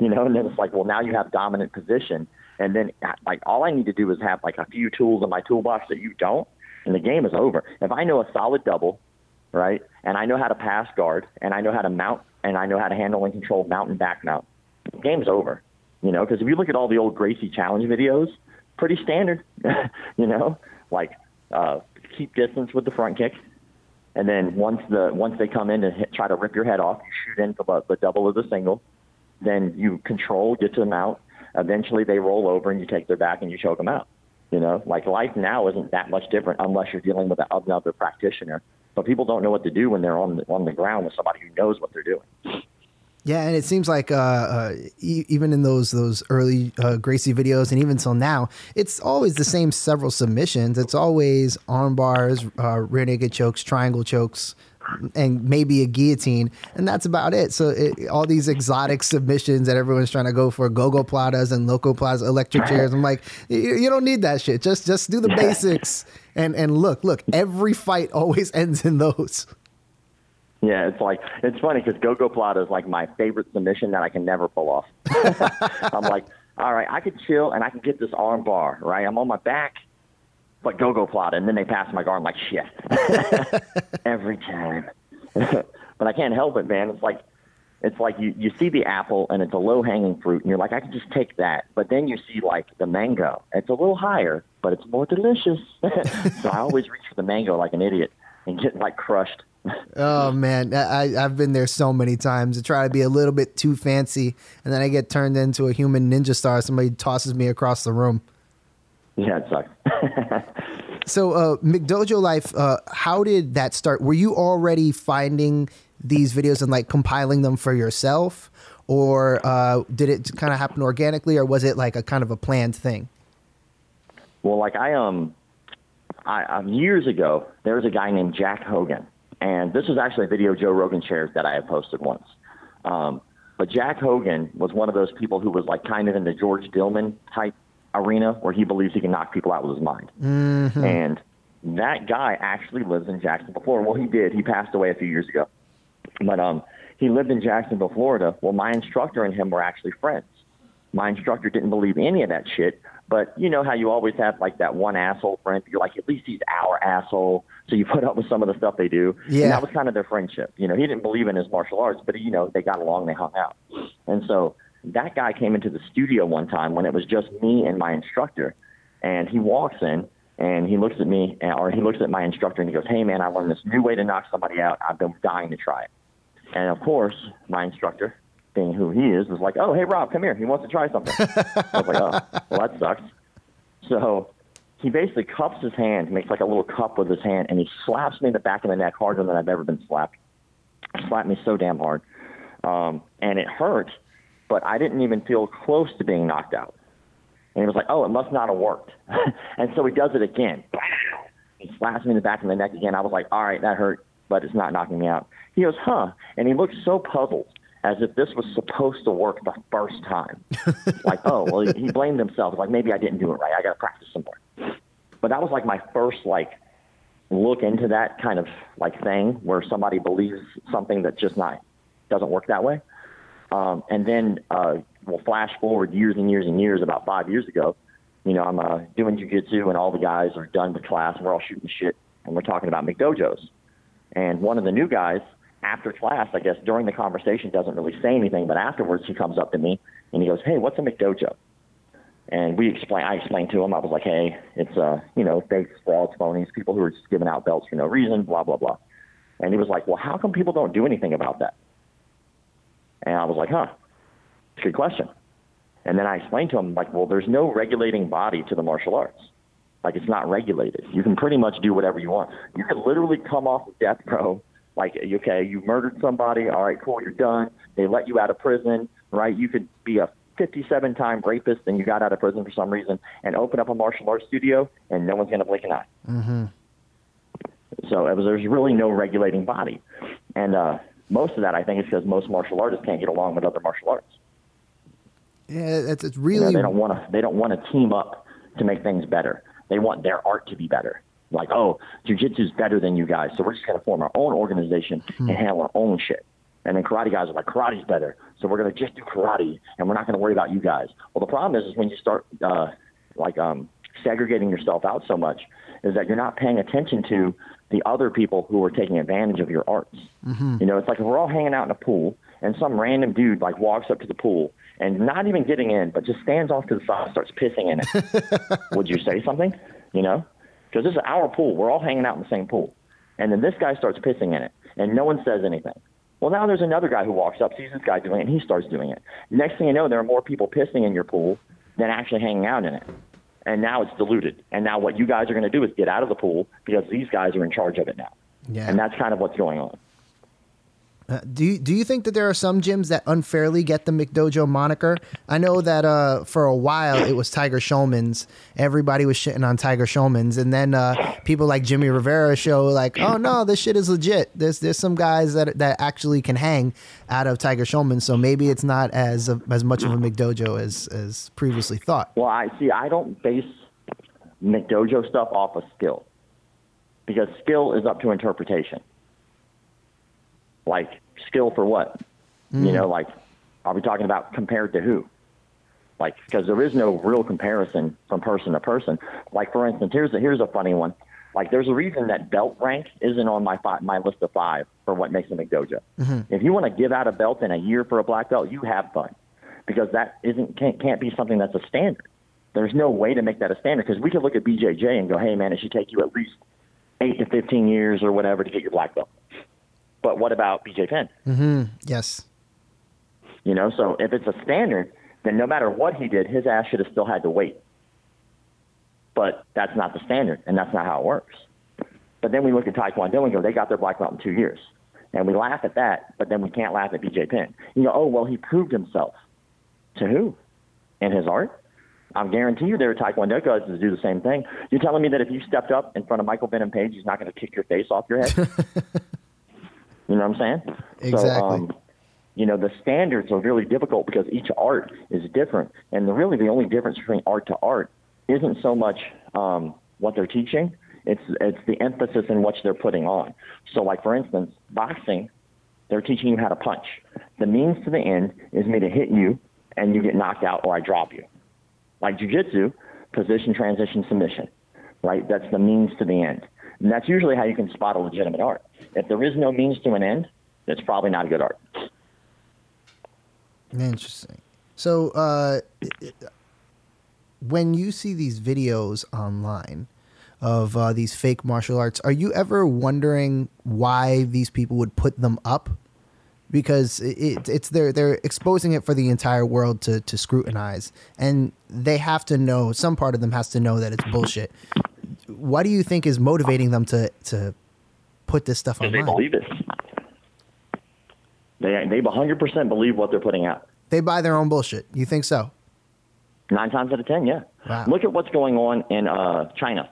you know, and then it's like, well, now you have dominant position, and then like all I need to do is have like a few tools in my toolbox that you don't, and the game is over. If I know a solid double, right, and I know how to pass guard, and I know how to mount, and I know how to handle and control mount and back mount, the game's over. You know, because if you look at all the old Gracie challenge videos, pretty standard. you know, like uh, keep distance with the front kick, and then once the once they come in to hit, try to rip your head off, you shoot in for the, the double or the single. Then you control, get to the out. Eventually, they roll over and you take their back and you choke them out. You know, like life now isn't that much different unless you're dealing with another practitioner. But people don't know what to do when they're on the, on the ground with somebody who knows what they're doing. Yeah, and it seems like uh, uh, e- even in those those early uh, Gracie videos, and even till now, it's always the same several submissions. It's always arm bars, uh, rear naked chokes, triangle chokes, and maybe a guillotine, and that's about it. So it, all these exotic submissions that everyone's trying to go for, go-go platas and loco plata electric chairs. I'm like, you, you don't need that shit. Just just do the basics. And and look, look, every fight always ends in those. Yeah, it's like it's funny because Go-Go Plata is like my favorite submission that I can never pull off. I'm like, all right, I could chill and I can get this arm bar, right? I'm on my back, but Go-Go plot. and then they pass my guard. I'm like, shit, every time. but I can't help it, man. It's like it's like you you see the apple and it's a low hanging fruit, and you're like, I can just take that. But then you see like the mango. It's a little higher, but it's more delicious. so I always reach for the mango like an idiot and get like crushed. Oh man, I, I've been there so many times to try to be a little bit too fancy, and then I get turned into a human ninja star. Somebody tosses me across the room. Yeah, it sucks. So, uh, McDojo Life, uh, how did that start? Were you already finding these videos and like compiling them for yourself, or uh, did it kind of happen organically, or was it like a kind of a planned thing? Well, like I um, I um, years ago there was a guy named Jack Hogan, and this was actually a video Joe Rogan shares that I had posted once. Um, but Jack Hogan was one of those people who was like kind of in the George Dillman type arena where he believes he can knock people out with his mind. And that guy actually lives in Jacksonville, Florida. Well, he did. He passed away a few years ago. But um, he lived in Jacksonville, Florida. Well, my instructor and him were actually friends. My instructor didn't believe any of that shit, but you know how you always have like that one asshole friend. You're like, at least he's our asshole. So you put up with some of the stuff they do. Yeah. And that was kind of their friendship. You know, he didn't believe in his martial arts, but you know, they got along, they hung out. And so that guy came into the studio one time when it was just me and my instructor, and he walks in and he looks at me, or he looks at my instructor and he goes, "Hey man, I learned this new way to knock somebody out. I've been dying to try it." And of course, my instructor, being who he is, was like, "Oh, hey Rob, come here. He wants to try something." I was like, "Oh, well that sucks." So he basically cups his hand, makes like a little cup with his hand, and he slaps me in the back of the neck harder than I've ever been slapped. Slapped me so damn hard, um, and it hurt, but I didn't even feel close to being knocked out. And he was like, "Oh, it must not have worked." and so he does it again. He slaps me in the back of the neck again. I was like, "All right, that hurt, but it's not knocking me out." He goes, "Huh?" And he looked so puzzled, as if this was supposed to work the first time. like, oh, well, he blamed himself. Like maybe I didn't do it right. I got to practice some more. But that was like my first like look into that kind of like thing where somebody believes something that just not doesn't work that way. Um, and then uh, we'll flash forward years and years and years. About five years ago, you know, I'm uh, doing jujitsu, and all the guys are done with class, and we're all shooting shit, and we're talking about McDojos. And one of the new guys, after class, I guess during the conversation, doesn't really say anything, but afterwards he comes up to me and he goes, "Hey, what's a McDojo?" And we explain. I explained to him. I was like, "Hey, it's uh, you know, fakes, frauds, phonies, people who are just giving out belts for no reason, blah blah blah." And he was like, "Well, how come people don't do anything about that?" And I was like, "Huh, it's a good question." And then I explained to him, like, "Well, there's no regulating body to the martial arts. Like, it's not regulated. You can pretty much do whatever you want. You can literally come off of death row." Like, okay, you murdered somebody. All right, cool, you're done. They let you out of prison, right? You could be a 57 time rapist and you got out of prison for some reason and open up a martial arts studio and no one's going to blink an eye. Mm-hmm. So it was, there's really no regulating body. And uh, most of that, I think, is because most martial artists can't get along with other martial arts. Yeah, it's, it's You really know, they don't want to. They don't want to team up to make things better. They want their art to be better. Like, oh, jujitsu is better than you guys, so we're just going to form our own organization and handle our own shit. And then karate guys are like, karate's better, so we're going to just do karate, and we're not going to worry about you guys. Well, the problem is, is when you start uh, like um, segregating yourself out so much, is that you're not paying attention to the other people who are taking advantage of your arts. Mm-hmm. You know, it's like if we're all hanging out in a pool, and some random dude like walks up to the pool and not even getting in, but just stands off to the side, starts pissing in it. Would you say something? You know, because this is our pool. We're all hanging out in the same pool, and then this guy starts pissing in it, and no one says anything. Well, now there's another guy who walks up, sees this guy doing it, and he starts doing it. Next thing you know, there are more people pissing in your pool than actually hanging out in it. And now it's diluted. And now what you guys are going to do is get out of the pool because these guys are in charge of it now. Yeah. And that's kind of what's going on. Uh, do you, do you think that there are some gyms that unfairly get the McDojo moniker? I know that uh, for a while it was Tiger Schulmann's. Everybody was shitting on Tiger Schulmann's, and then uh, people like Jimmy Rivera show like, "Oh no, this shit is legit." There's there's some guys that that actually can hang out of Tiger Schulmann, so maybe it's not as as much of a McDojo as as previously thought. Well, I see. I don't base McDojo stuff off of skill because skill is up to interpretation. Like skill for what? You know, mm. like are we talking about compared to who? Like because there is no real comparison from person to person. Like for instance, here's a, here's a funny one. Like there's a reason that belt rank isn't on my fi- my list of five for what makes a McDojo. Mm-hmm. If you want to give out a belt in a year for a black belt, you have fun because that isn't can't, can't be something that's a standard. There's no way to make that a standard because we could look at BJJ and go, hey man, it should take you at least eight to 15 years or whatever to get your black belt. But what about BJ Penn? Mm-hmm. Yes. You know, so if it's a standard, then no matter what he did, his ass should have still had to wait. But that's not the standard, and that's not how it works. But then we look at Taekwondo and go, they got their black belt in two years. And we laugh at that, but then we can't laugh at BJ Penn. You go, oh, well, he proved himself. To who? In his art? I guarantee you there are Taekwondo guys that do the same thing. You're telling me that if you stepped up in front of Michael Venom Page, he's not going to kick your face off your head? you know what I'm saying? Exactly. So, um, you know, the standards are really difficult because each art is different. And the, really the only difference between art to art isn't so much um, what they're teaching, it's, it's the emphasis in what they're putting on. So, like, for instance, boxing, they're teaching you how to punch. The means to the end is me to hit you and you get knocked out or I drop you. Like jujitsu, position, transition, submission, right? That's the means to the end. And that's usually how you can spot a legitimate art. If there is no means to an end, it's probably not good art. Interesting. So, uh, when you see these videos online of uh, these fake martial arts, are you ever wondering why these people would put them up? Because it, it's they're they're exposing it for the entire world to to scrutinize, and they have to know. Some part of them has to know that it's bullshit. What do you think is motivating them to to put this stuff online? They believe it. They they 100 percent believe what they're putting out. They buy their own bullshit. You think so? Nine times out of ten, yeah. Wow. Look at what's going on in uh, China.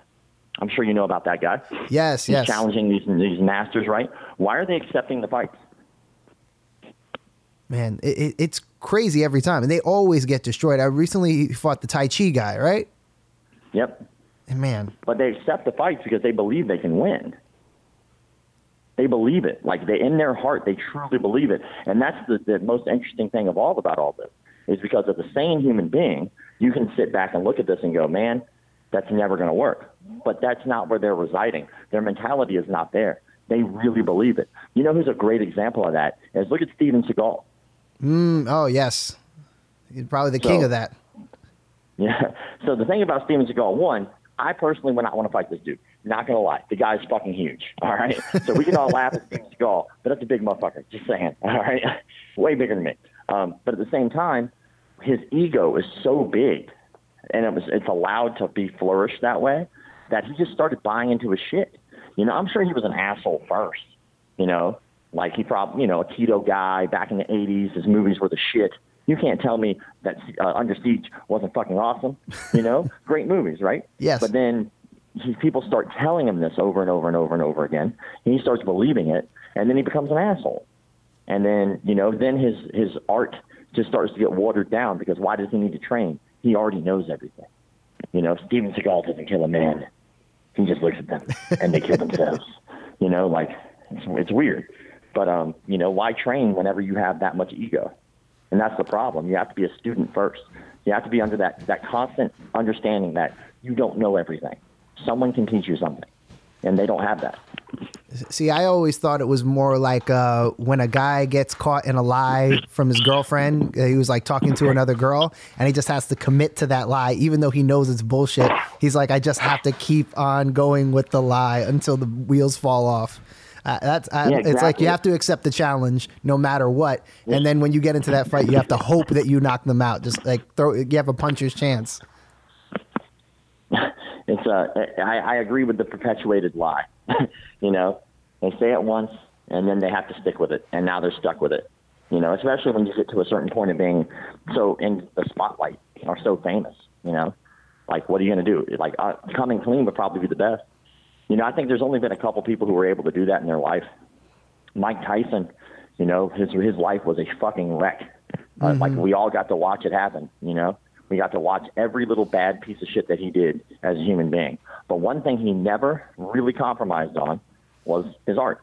I'm sure you know about that guy. Yes, He's yes. challenging these these masters, right? Why are they accepting the fights? Man, it, it, it's crazy every time, and they always get destroyed. I recently fought the Tai Chi guy, right? Yep. And man, But they accept the fights because they believe they can win. They believe it. Like they in their heart, they truly believe it. And that's the, the most interesting thing of all about all this is because as a sane human being, you can sit back and look at this and go, man, that's never going to work. But that's not where they're residing. Their mentality is not there. They really believe it. You know who's a great example of that? Is look at Steven Seagal. mm, oh yes, he's probably the king of that. Yeah. So the thing about Steven Seagal, one, I personally would not want to fight this dude. Not gonna lie, the guy's fucking huge. All right. So we can all laugh at Steven Seagal, but that's a big motherfucker. Just saying. All right. Way bigger than me. Um, but at the same time, his ego is so big, and it was it's allowed to be flourished that way that he just started buying into his shit. You know, I'm sure he was an asshole first. You know, like he probably you know aikido guy back in the '80s. His movies were the shit. You can't tell me that uh, Under Siege wasn't fucking awesome. You know, great movies, right? Yes. But then people start telling him this over and over and over and over again. He starts believing it, and then he becomes an asshole. And then you know, then his his art just starts to get watered down because why does he need to train? He already knows everything. You know, Steven Seagal doesn't kill a man. He just looks at them and they kill themselves. You know, like it's, it's weird. But um, you know, why train whenever you have that much ego? And that's the problem. You have to be a student first. You have to be under that, that constant understanding that you don't know everything. Someone can teach you something, and they don't have that. See, I always thought it was more like uh, when a guy gets caught in a lie from his girlfriend. uh, He was like talking to another girl, and he just has to commit to that lie, even though he knows it's bullshit. He's like, I just have to keep on going with the lie until the wheels fall off. Uh, that's uh, Yeah, it's like you have to accept the challenge no matter what, and then when you get into that fight, you have to hope that you knock them out. Just like throw, you have a puncher's chance. It's uh, I, I agree with the perpetuated lie. you know, they say it once, and then they have to stick with it, and now they're stuck with it. You know, especially when you get to a certain point of being so in the spotlight or so famous. You know, like what are you going to do? Like uh, coming clean would probably be the best. You know, I think there's only been a couple people who were able to do that in their life. Mike Tyson, you know, his his life was a fucking wreck. Uh, like we all got to watch it happen. You know, we got to watch every little bad piece of shit that he did as a human being. But one thing he never really compromised on was his art.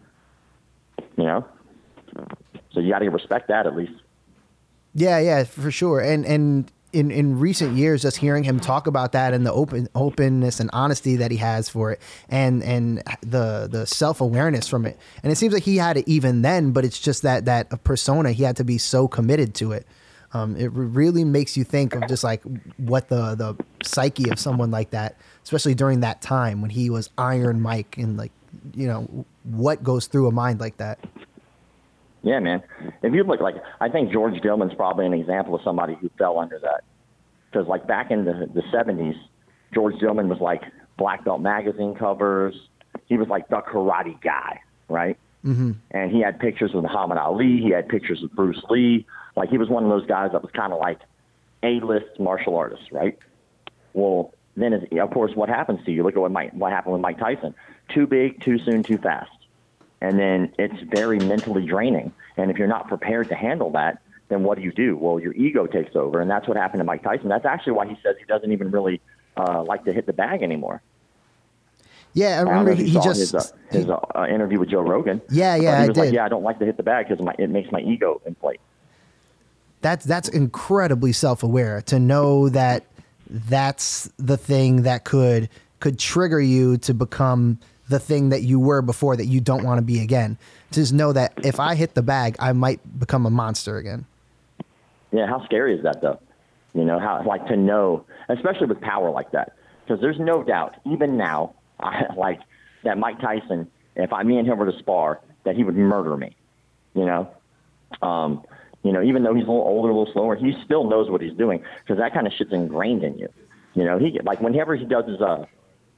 You know, so you got to respect that at least. Yeah, yeah, for sure. And and in in recent years, just hearing him talk about that and the open openness and honesty that he has for it, and and the the self awareness from it, and it seems like he had it even then, but it's just that that persona he had to be so committed to it. Um, it re- really makes you think of just like what the the psyche of someone like that, especially during that time when he was Iron Mike, and like you know what goes through a mind like that. Yeah, man. If you look like, I think George Dillman's probably an example of somebody who fell under that. Because like back in the the seventies, George Dillman was like Black Belt magazine covers. He was like the karate guy, right? Mm-hmm. And he had pictures with Muhammad Ali. He had pictures with Bruce Lee. Like he was one of those guys that was kind of like a list martial artist, right? Well, then is, of course, what happens to you? Look at what Mike, what happened with Mike Tyson. Too big, too soon, too fast and then it's very mentally draining. And if you're not prepared to handle that, then what do you do? Well, your ego takes over, and that's what happened to Mike Tyson. That's actually why he says he doesn't even really uh, like to hit the bag anymore. Yeah, I I remember if he, just his, uh, his uh, interview with Joe Rogan. Yeah, yeah, he I was like, yeah, I don't like to hit the bag because it makes my ego inflate. That's that's incredibly self-aware to know that that's the thing that could could trigger you to become the thing that you were before that you don't want to be again. To just know that if I hit the bag, I might become a monster again. Yeah, how scary is that though? You know, how like to know, especially with power like that, because there's no doubt, even now, I, like that Mike Tyson, if I me and him were to spar, that he would murder me. You know, um, you know, even though he's a little older, a little slower, he still knows what he's doing because that kind of shit's ingrained in you. You know, he like whenever he does his uh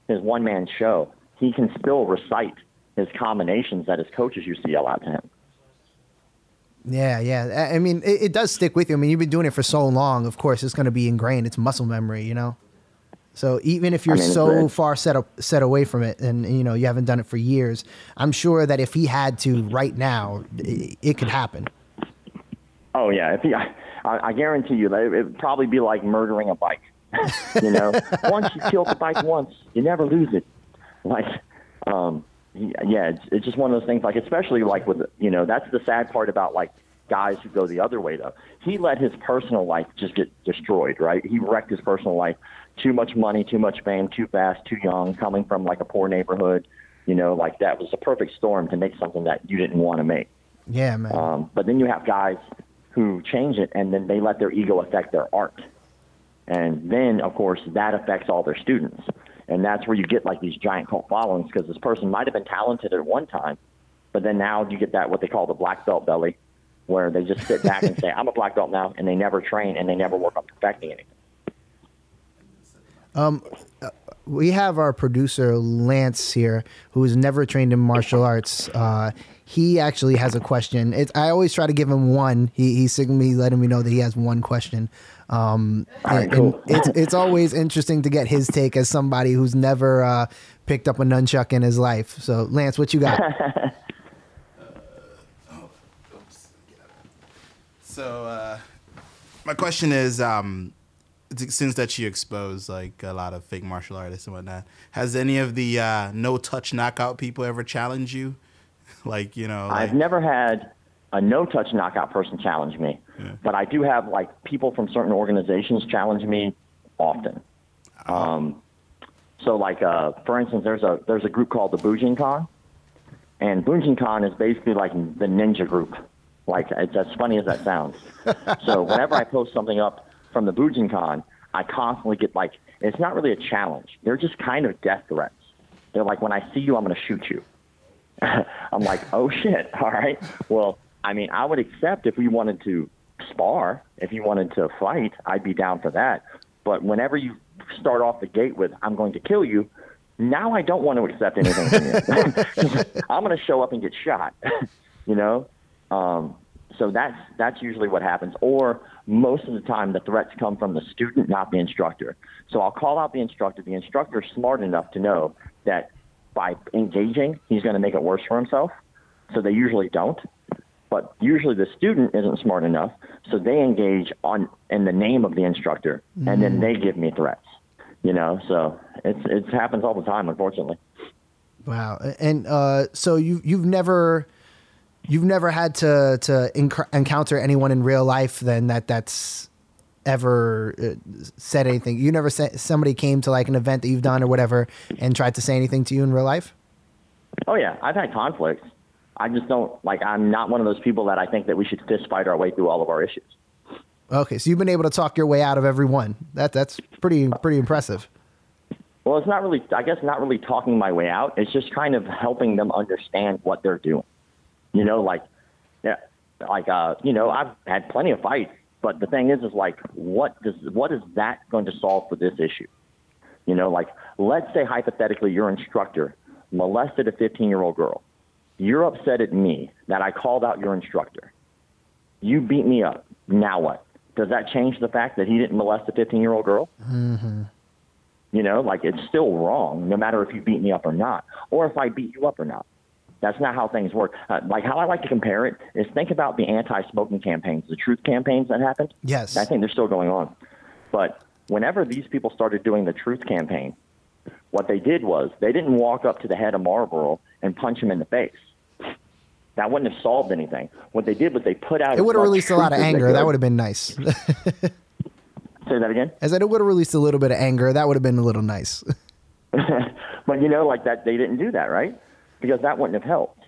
his one man show, he can still recite his combinations that his coaches used to yell out to him. Yeah, yeah. I mean, it, it, does stick with you. I mean, you've been doing it for so long. Of course, it's going to be ingrained. It's muscle memory, you know. So even if you're I mean, so far set up, set away from it, and you know you haven't done it for years, I'm sure that if he had to right now, it, it could happen. Oh yeah, if he, I, I guarantee you that it would probably be like murdering a bike. you know, once you kill the bike once, you never lose it. Like, um, yeah, it's, it's just one of those things. Like, especially like with you know, that's the sad part about like guys who go the other way though. He let his personal life just get destroyed, right? He wrecked his personal life. Too much money, too much fame, too fast, too young, coming from like a poor neighborhood. You know, like that was a perfect storm to make something that you didn't want to make. Yeah, man. Um, but then you have guys who change it and then they let their ego affect their art. And then, of course, that affects all their students. And that's where you get like these giant cult followings because this person might have been talented at one time, but then now you get that what they call the black belt belly, where they just sit back and say, I'm a black belt now, and they never train and they never work on perfecting anything. Um, we have our producer Lance here, who has never trained in martial arts. Uh, he actually has a question. It, I always try to give him one. He he signaled me, letting me know that he has one question. Um, right, and, cool. and it's it's always interesting to get his take as somebody who's never uh, picked up a nunchuck in his life. So, Lance, what you got? so, uh, my question is. Um, since that you expose like a lot of fake martial artists and whatnot, has any of the uh, no touch knockout people ever challenged you? Like you know, like... I've never had a no touch knockout person challenge me, yeah. but I do have like people from certain organizations challenge me often. Oh. Um, so like uh, for instance, there's a there's a group called the Bujinkan, and Bujinkan is basically like the ninja group. Like it's as funny as that sounds. so whenever I post something up from the Bujinkan, I constantly get like, it's not really a challenge. They're just kind of death threats. They're like, when I see you, I'm going to shoot you. I'm like, oh shit. All right. Well, I mean, I would accept if we wanted to spar, if you wanted to fight, I'd be down for that. But whenever you start off the gate with, I'm going to kill you, now I don't want to accept anything from you. I'm going to show up and get shot, you know? Um, so that's that's usually what happens. Or most of the time, the threats come from the student, not the instructor. So I'll call out the instructor. The instructor is smart enough to know that by engaging, he's going to make it worse for himself. So they usually don't. But usually the student isn't smart enough, so they engage on in the name of the instructor, mm-hmm. and then mm. they give me threats. You know, so it's it happens all the time, unfortunately. Wow, and uh, so you you've never you've never had to to enc- encounter anyone in real life then that that's ever uh, said anything. You never said somebody came to like an event that you've done or whatever and tried to say anything to you in real life. Oh yeah, I've had conflicts. I just don't like. I'm not one of those people that I think that we should fist fight our way through all of our issues. Okay, so you've been able to talk your way out of every one. That that's pretty pretty impressive. Well, it's not really. I guess not really talking my way out. It's just kind of helping them understand what they're doing. You know, like, yeah, like, uh, you know, I've had plenty of fights, but the thing is, is like, what does, what is that going to solve for this issue? You know, like, let's say hypothetically your instructor molested a 15 year old girl. You're upset at me that I called out your instructor. You beat me up. Now what? Does that change the fact that he didn't molest a 15 year old girl? Mm-hmm. You know, like it's still wrong, no matter if you beat me up or not, or if I beat you up or not. That's not how things work. Uh, like how I like to compare it is think about the anti-smoking campaigns, the truth campaigns that happened. Yes, I think they're still going on. But whenever these people started doing the truth campaign, what they did was they didn't walk up to the head of Marlboro and punch him in the face. That wouldn't have solved anything. What they did was they put out. It would have released a lot of anger. That would have been nice. Say that again. As I said it would have released a little bit of anger. That would have been a little nice. but you know, like that, they didn't do that, right? Because that wouldn't have helped.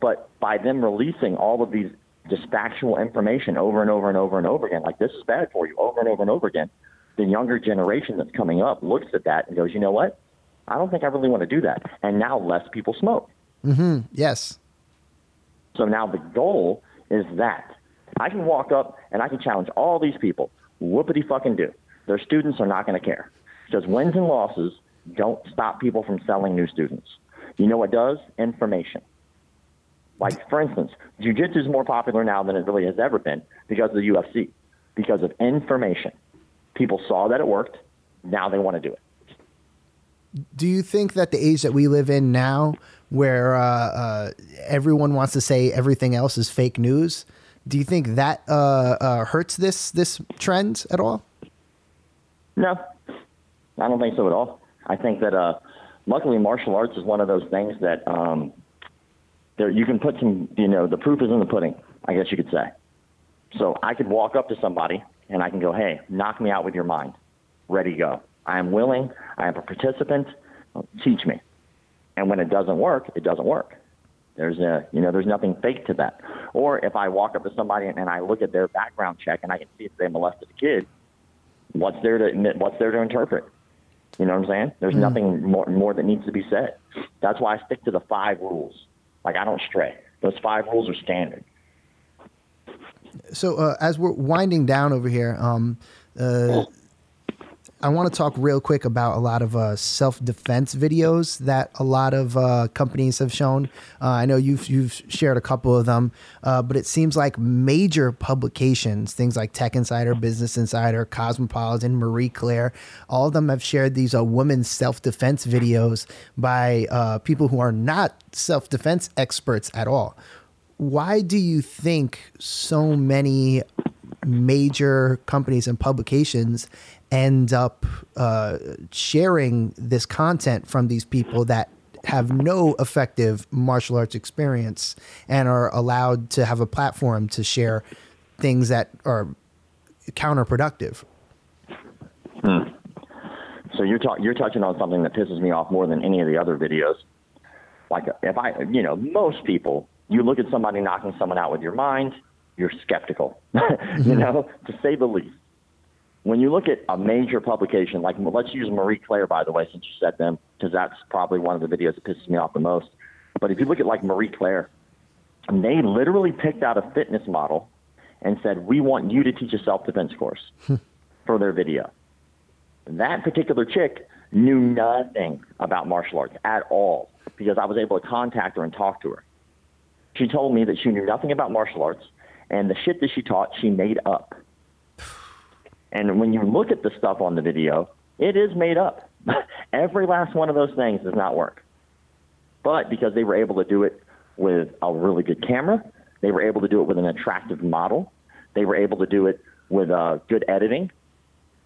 But by them releasing all of these just factual information over and over and over and over again, like this is bad for you, over and over and over again, the younger generation that's coming up looks at that and goes, you know what? I don't think I really want to do that. And now less people smoke. Mm-hmm. Yes. So now the goal is that I can walk up and I can challenge all these people. Whoopity fucking do. Their students are not going to care because wins and losses don't stop people from selling new students. You know what does? Information. Like, for instance, jiu-jitsu is more popular now than it really has ever been because of the UFC, because of information. People saw that it worked. Now they want to do it. Do you think that the age that we live in now, where uh, uh, everyone wants to say everything else is fake news, do you think that uh, uh hurts this this trend at all? No, I don't think so at all. I think that uh, luckily martial arts is one of those things that um, there you can put some, you know, the proof is in the pudding, I guess you could say. So I could walk up to somebody and I can go, hey, knock me out with your mind. Ready, go. I am willing. I am a participant. Teach me. And when it doesn't work, it doesn't work. There's a, you know, there's nothing fake to that. Or if I walk up to somebody and, and I look at their background check and I can see if they molested a kid, what's there to what's there to interpret? You know what I'm saying? There's mm. nothing more, more that needs to be said. That's why I stick to the five rules. Like I don't stray. Those five rules are standard. So uh, as we're winding down over here, um, uh, I want to talk real quick about a lot of uh, self defense videos that a lot of uh, companies have shown. Uh, I know you've you've shared a couple of them, uh, but it seems like major publications, things like Tech Insider, Business Insider, Cosmopolitan, Marie Claire, all of them have shared these uh, women's self defense videos by uh, people who are not self defense experts at all. Why do you think so many major companies and publications end up uh, sharing this content from these people that have no effective martial arts experience and are allowed to have a platform to share things that are counterproductive. Hmm. So you're you're touching on something that pisses me off more than any of the other videos. Like if I, you know, most people, you look at somebody knocking someone out with your mind, you're skeptical, you mm-hmm. know, to say the least when you look at a major publication, like let's use Marie Claire, by the way, since you said them, because that's probably one of the videos that pisses me off the most. But if you look at like Marie Claire, they literally picked out a fitness model and said, "We want you to teach a self-defense course hmm. for their video." That particular chick knew nothing about martial arts at all because I was able to contact her and talk to her. She told me that she knew nothing about martial arts and the shit that she taught, she made up. And when you look at the stuff on the video, it is made up. Every last one of those things does not work. But because they were able to do it with a really good camera, they were able to do it with an attractive model, they were able to do it with uh, good editing,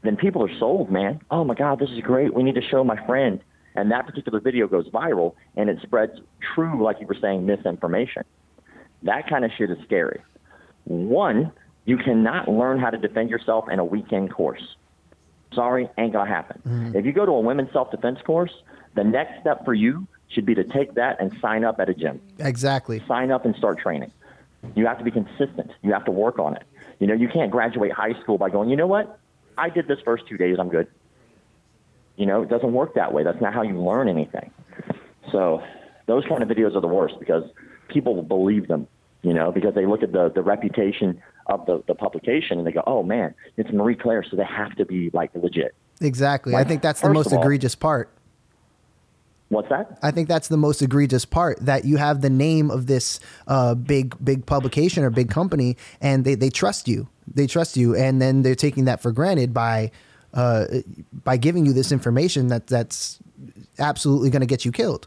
then people are sold, man. Oh my God, this is great. We need to show my friend. And that particular video goes viral and it spreads true, like you were saying, misinformation. That kind of shit is scary. One, you cannot learn how to defend yourself in a weekend course. Sorry, ain't gonna happen. Mm-hmm. If you go to a women's self defense course, the next step for you should be to take that and sign up at a gym. Exactly. Sign up and start training. You have to be consistent. You have to work on it. You know, you can't graduate high school by going, you know what? I did this first two days, I'm good. You know, it doesn't work that way. That's not how you learn anything. So those kind of videos are the worst because people believe them, you know, because they look at the, the reputation of the, the publication and they go, oh man, it's Marie Claire, so they have to be like legit. Exactly. Like, I think that's the most all, egregious part. What's that? I think that's the most egregious part that you have the name of this uh, big big publication or big company and they, they trust you. They trust you and then they're taking that for granted by uh, by giving you this information that that's absolutely going to get you killed.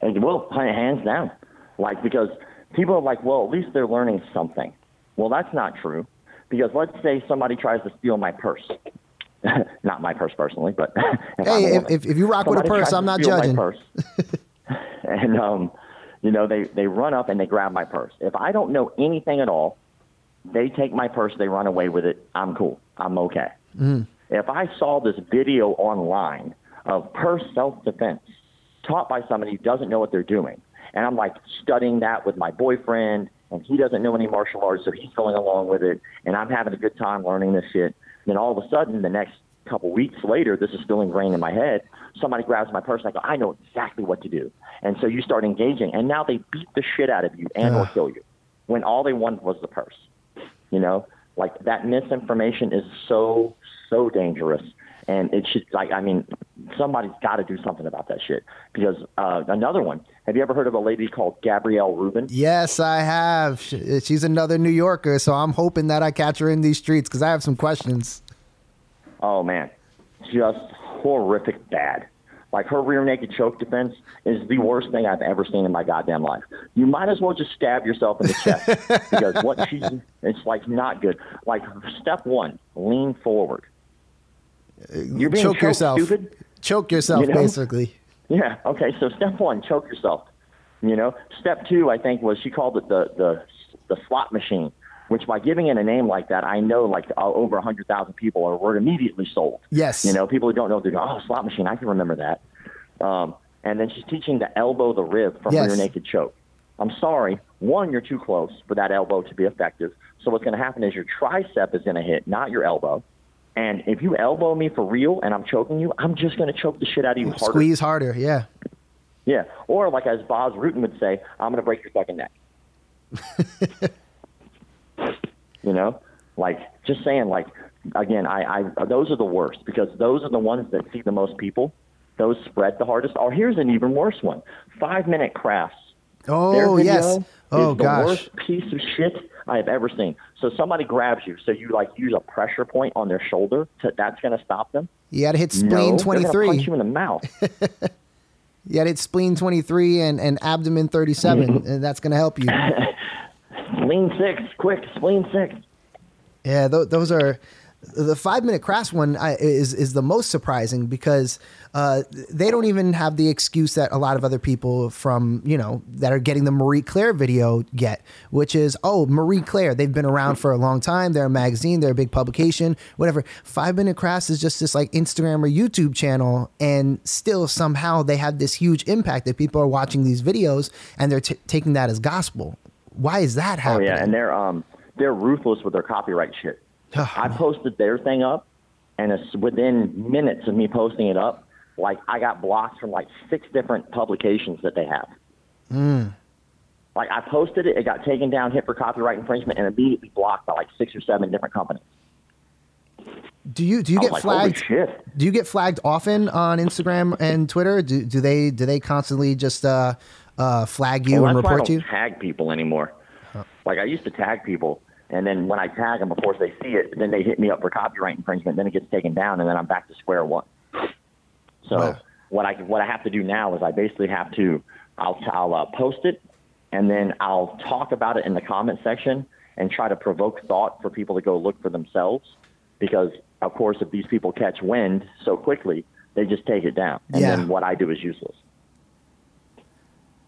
And well, hands down. Like because people are like, well, at least they're learning something. Well, that's not true because let's say somebody tries to steal my purse. not my purse personally, but if hey, if, if, if, you rock with a purse, I'm not judging. purse, and um, you know they they run up and they grab my purse. If I don't know anything at all, they take my purse, they run away with it. I'm cool. I'm okay. Mm. If I saw this video online of purse self defense taught by somebody who doesn't know what they're doing. And I'm like studying that with my boyfriend, and he doesn't know any martial arts, so he's going along with it. And I'm having a good time learning this shit. And then all of a sudden, the next couple weeks later, this is still ingrained in my head. Somebody grabs my purse, and I go, I know exactly what to do. And so you start engaging, and now they beat the shit out of you and or kill you when all they wanted was the purse. You know, like that misinformation is so so dangerous, and it should like I mean, somebody's got to do something about that shit. Because uh, another one, have you ever heard of a lady called Gabrielle Rubin? Yes, I have. She's another New Yorker, so I'm hoping that I catch her in these streets because I have some questions. Oh man, just horrific bad. Like her rear naked choke defense is the worst thing I've ever seen in my goddamn life. You might as well just stab yourself in the chest because what she it's like not good. Like step one, lean forward. Uh, You're being choke choked, yourself. stupid. Choke yourself, You know? basically. Yeah. Okay. So step one, choke yourself. You know. Step two, I think, was she called it the the the slot machine. Which by giving it a name like that, I know like uh, over a hundred thousand people are were immediately sold. Yes. You know, people who don't know, they go, "Oh, slot machine, I can remember that." Um, and then she's teaching the elbow the rib from Yes. rear naked choke. I'm sorry, one, you're too close for that elbow to be effective. So what's going to happen is your tricep is going to hit, not your elbow. And if you elbow me for real and I'm choking you, I'm just going to choke the shit out of you harder. Squeeze harder, yeah. Yeah. Or like as Bas Rutten would say, I'm going to break your fucking neck. you know, like just saying, like again, I, I those are the worst because those are the ones that see the most people. Those spread the hardest. Or here's an even worse one: five minute crafts. Oh, yes. Oh, the gosh. worst piece of shit I have ever seen. So somebody grabs you, so you like use a pressure point on their shoulder. To, that's going to stop them. You got to hit spleen they're 23. punch you in the mouth. You got to hit spleen 23 and, and abdomen 37, mm-hmm. and that's going to help you. spleen six, quick, spleen six. Yeah, th- those are the five minute crafts one I, is is the most surprising because uh, they don't even have the excuse that a lot of other people from you know that are getting the Marie Claire video get, which is oh Marie Claire they've been around for a long time they're a magazine they're a big publication whatever. Five minute crafts is just this like Instagram or YouTube channel, and still somehow they have this huge impact that people are watching these videos and they're t- taking that as gospel. Why is that happening? Oh yeah, and they're um they're ruthless with their copyright shit. I posted their thing up, and it's within minutes of me posting it up, like I got blocked from like six different publications that they have. Like I posted it, it got taken down, hit for copyright infringement, and immediately blocked by like six or seven different companies. do you do you get like, flagged? shit. Do you get flagged often on Instagram and Twitter? Do, do they do they constantly just uh, uh, flag you Well, and that's I report don't you? tag people anymore. Like I used to tag people, and then when I tag them, of course they see it. Then they hit me up for copyright infringement. Then it gets taken down, and then I'm back to square one. So Wow. what I what I have to do now is I basically have to I'll I'll uh, post it, and then I'll talk about it in the comment section and try to provoke thought for people to go look for themselves. Because of course, if these people catch wind so quickly, they just take it down, and Yeah. then what I do is useless.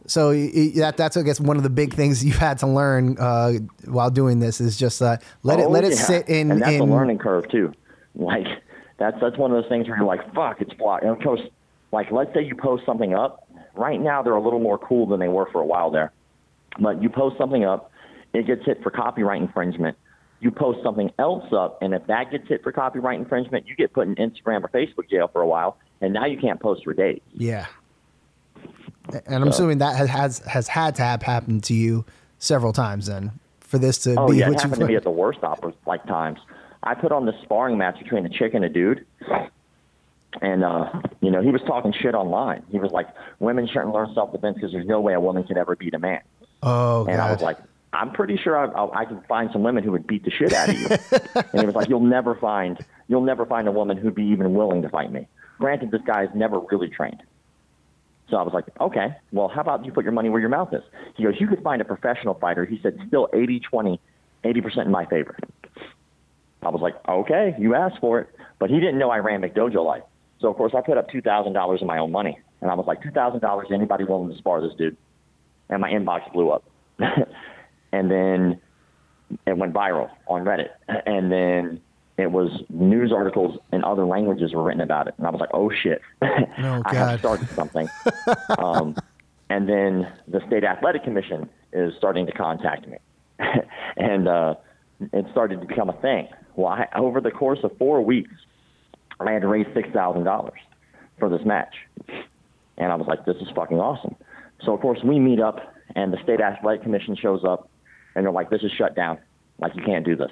So that that's I guess one of the big things you've had to learn uh, while doing this is just uh, let it Oh, let it sit in. And that's in a learning curve too. Like that's that's one of those things where you're like, fuck, it's blocked. And of course, like let's say you post something up. Right now, they're a little more cool than they were for a while there. But you post something up, it gets hit for copyright infringement. You post something else up, and if that gets hit for copyright infringement, you get put in Instagram or Facebook jail for a while, and now you can't post for days. Yeah. And I'm assuming that has, has has had to have happened to you several times then for this to Oh be yeah, it what happened to me at the worst oppor- like times. I put on this sparring match between a chick and a dude, and uh, you know he was talking shit online. He was like, "Women shouldn't learn self defense because there's no way a woman can ever beat a man." Oh And I was like, "I'm pretty sure I, I, I can find some women who would beat the shit out of you." and he was like, "You'll never find you'll never find a woman who'd be even willing to fight me." Granted, this guy is never really trained. So I was like, okay, well, how about you put your money where your mouth is? He goes, you could find a professional fighter. He said, still 80 20, 80% in my favor. I was like, okay, you asked for it. But he didn't know I ran McDojo Life. So, of course, I put up $2,000 of my own money. And I was like, $2,000, anybody willing to spar this dude? And my inbox blew up. and then it went viral on Reddit. And then it was news articles in other languages were written about it, and I was like, oh shit, I God. have started something. um, and then the state athletic commission is starting to contact me, and uh, it started to become a thing. Well, I, over the course of four weeks, I had to raise six thousand dollars for this match, and I was like, this is fucking awesome. So of course we meet up, and the state athletic commission shows up, and they're like, this is shut down. Like you can't do this.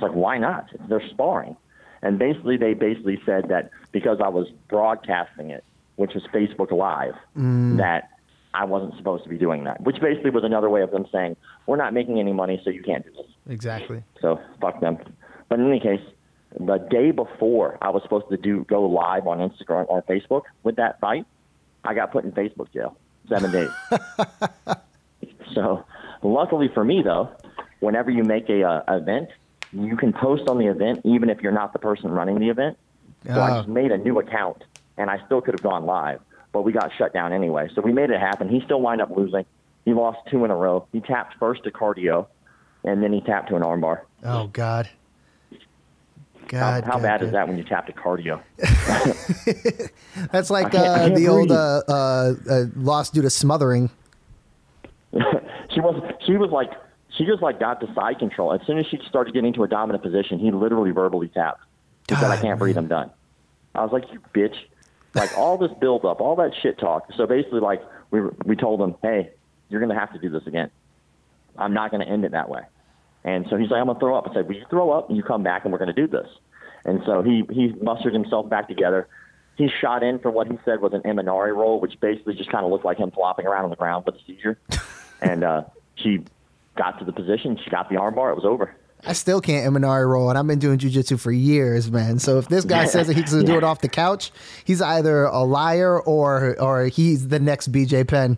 It's like why not? They're sparring, and basically they basically said that because I was broadcasting it, which was Facebook Live, that I wasn't supposed to be doing that. Which basically was another way of them saying we're not making any money, so you can't do this. Exactly. So fuck them. But in any case, the day before I was supposed to do go live on Instagram or Facebook with that fight, I got put in Facebook jail seven days. so luckily for me though, whenever you make a uh, event, you can post on the event even if you're not the person running the event. So I Oh. just made a new account and I still could have gone live, but we got shut down anyway. So we made it happen. He still wound up losing. He lost two in a row. He tapped first to cardio, and then he tapped to an armbar. Oh God. How, God. how God, bad God. is that when you tap to cardio? That's like I I uh, the old breathe. uh, uh, uh, loss due to smothering. she was she was like she just like got the side control. As soon as she started getting to a dominant position, he literally verbally tapped. He said, "I can't breathe. I'm done." I was like, "You bitch!" Like all this build up, all that shit talk. So basically, like we we told him, "Hey, you're gonna have to do this again. I'm not gonna end it that way." And so he's like, "I'm gonna throw up." I said, "Well, you throw up and you come back and we're gonna do this." And so he he mustered himself back together. He shot in for what he said was an Imanari roll, which basically just kind of looked like him flopping around on the ground with a seizure. and uh, she got to the position. She got the armbar. It was over. I still can't Imanari roll, and I've been doing jujitsu for years, man. So if this guy Yeah. says that he can do Yeah. it off the couch, he's either a liar or or he's the next BJ Penn.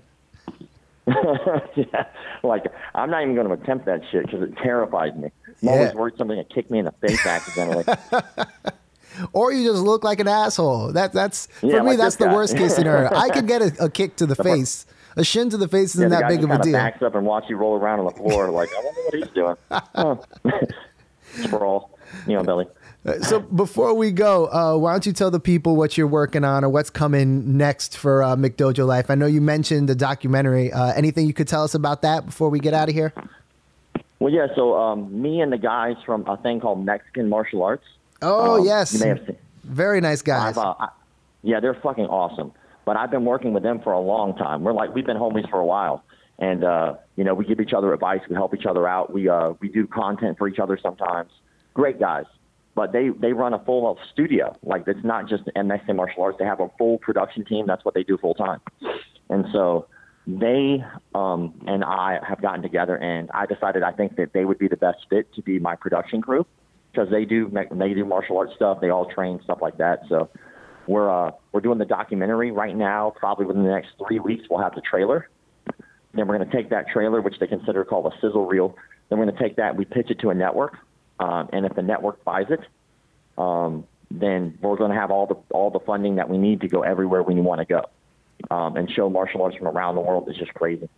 yeah, like I'm not even going to attempt that shit because it terrifies me. I'm always worried something to kick me in the face accidentally. Or you just look like an asshole. That that's Yeah, for me. like that's the guy. worst case scenario. I could get a, a kick to the face. A shin to the face isn't the that big of a deal. backs up and watch you roll around on the floor. Like I wonder what he's doing. Sprawl, you know, Billy. So before we go, uh, why don't you tell the people what you're working on or what's coming next for uh, McDojo Life? I know you mentioned the documentary. Uh, anything you could tell us about that before we get out of here? Well, yeah. So um, me and the guys from a thing called Mexican martial arts. Oh um, yes, you may have seen. very nice guys. Uh, I, yeah, they're fucking awesome. But I've been working with them for a long time. We're like we've been homies for a while, and uh, you know we give each other advice, we help each other out, we uh, we do content for each other sometimes. Great guys, but they they run a full studio. Like it's not just Mexican martial arts. They have a full production team. That's what they do full time, and so they um, and I have gotten together, and I decided I think that they would be the best fit to be my production crew because they do they do martial arts stuff. They all train stuff like that. So we're uh, we're doing the documentary right now. Probably within the next three weeks, we'll have the trailer. Then we're going to take that trailer, which they consider called a sizzle reel. Then we're going to take that, we pitch it to a network, um, and if the network buys it, um, then we're going to have all the all the funding that we need to go everywhere we want to go, um, and show martial arts from around the world. It's just crazy.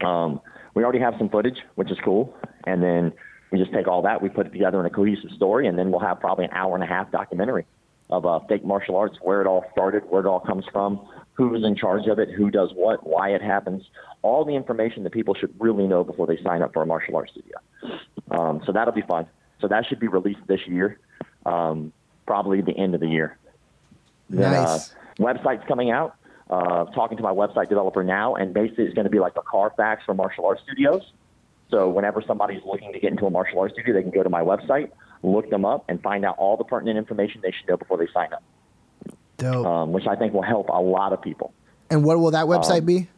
Um, we already have some footage, which is cool, and then we just take all that, we put it together in a cohesive story, and then we'll have probably an hour and a half documentary of uh, fake martial arts, where it all started, where it all comes from, who's in charge of it, who does what, why it happens, all the information that people should really know before they sign up for a martial arts studio. Um, so that'll be fun. So that should be released this year, um, probably the end of the year. Then, Nice. uh, website's coming out. Uh, talking to my website developer now, and basically it's going to be like a Carfax for martial arts studios. So whenever somebody's looking to get into a martial arts studio, they can go to my website, look them up, and find out all the pertinent information they should know before they sign up, Dope. um, which I think will help a lot of people. and what will that website um, be?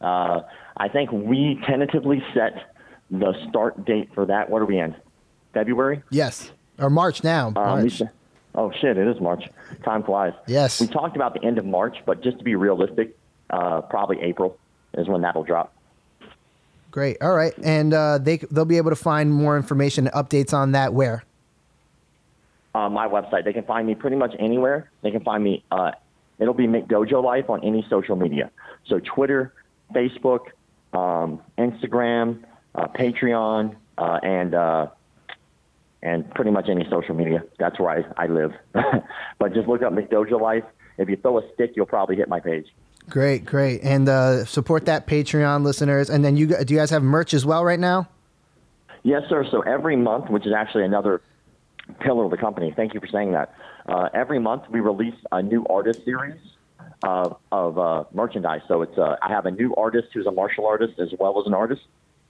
Uh, I think we tentatively set the start date for that. What are we in? February? Yes, or March now. Um, March. oh shit! It is March. Time flies. Yes. We talked about the end of March, but just to be realistic, uh, probably April is when that'll drop. Great. All right, and uh, they they'll be able to find more information, and updates on that. Where? uh, my website. They can find me pretty much anywhere. They can find me. Uh, it'll be McDojo Life on any social media. So Twitter, Facebook, um, Instagram, uh, Patreon, uh, and uh, and pretty much any social media. That's where I, I live. but just look up McDojo Life. If you throw a stick, you'll probably hit my page. Great, great, and uh, support that Patreon listeners. And then you do you guys have merch as well right now? Yes, sir. So every month, which is actually another pillar of the company. Thank you for saying that. Uh, every month we release a new artist series of, of uh, merchandise. So it's uh, I have a new artist who's a martial artist as well as an artist,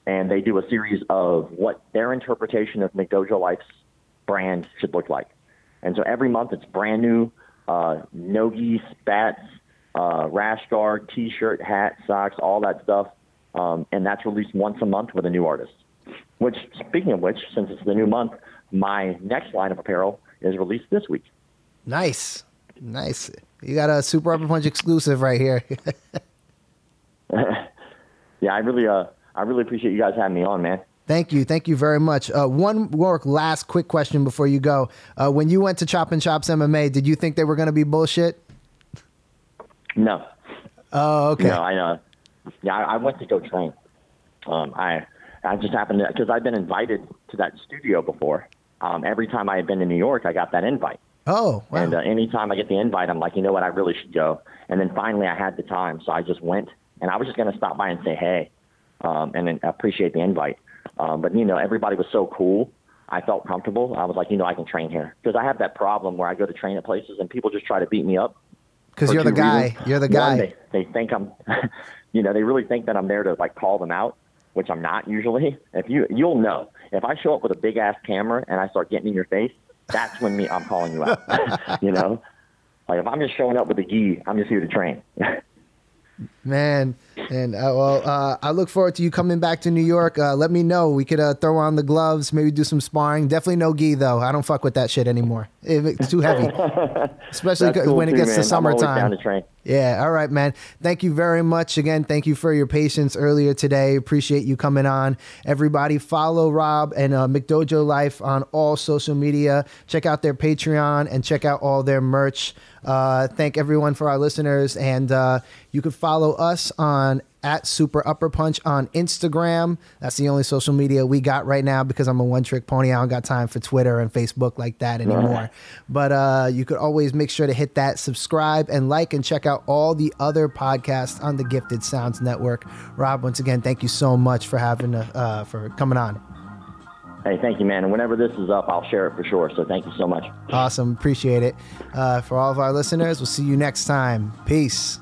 and they do a series of what their interpretation of McDojo Life's brand should look like. And so every month it's brand new uh, nogi, spats, uh, rash guard, t-shirt, hat, socks, all that stuff. Um, and that's released once a month with a new artist. Which, speaking of which, since it's the new month, my next line of apparel is released this week. Nice, nice. You got a Super Upper Punch exclusive right here. yeah, I really, uh, I really appreciate you guys having me on, man. Thank you, thank you very much. Uh, one more last quick question before you go. Uh, when you went to Chop and Chops MMA, did you think they were going to be bullshit? No. Oh, okay. No, I know. Yeah, I, I went to go train. Um, I I just happened to because I've been invited to that studio before. Um, every time I had been to New York, I got that invite. Oh, wow. And uh, anytime I get the invite, I'm like, you know what, I really should go. And then finally, I had the time, so I just went. And I was just going to stop by and say hey, um, and then appreciate the invite. Um, but you know, everybody was so cool. I felt comfortable. I was like, you know, I can train here because I have that problem where I go to train at places and people just try to beat me up. Because you're the guy. Reasons. You're the guy. One, they, they think I'm, you know, they really think that I'm there to like call them out, which I'm not usually. If you, you'll know if I show up with a big ass camera and I start getting in your face, that's when me I'm calling you out. you know, like if I'm just showing up with a gi, I'm just here to train. Man, and uh, well, uh, I look forward to you coming back to New York. Uh, let me know. We could uh, throw on the gloves, maybe do some sparring. Definitely no gi though. I don't fuck with that shit anymore. It's too heavy, especially cool when it gets man. to summertime. to. Yeah. All right, man. Thank you very much again. Thank you for your patience earlier today. Appreciate you coming on. Everybody, follow Rob and uh, McDojo Life on all social media. Check out their Patreon and check out all their merch. Uh, thank everyone for our listeners, and uh, you can follow us on at Super Upper Punch on Instagram. That's the only social media we got right now because I'm a one trick pony. I don't got time for Twitter and Facebook like that anymore. But uh, you could always make sure to hit that subscribe and like and check out all the other podcasts on the Gifted Sounds Network. Rob, once again, thank you so much for having uh, for coming on. Hey, thank you, man. And whenever this is up, I'll share it for sure. So thank you so much. Awesome. Appreciate it. Uh, for all of our listeners, we'll see you next time. Peace.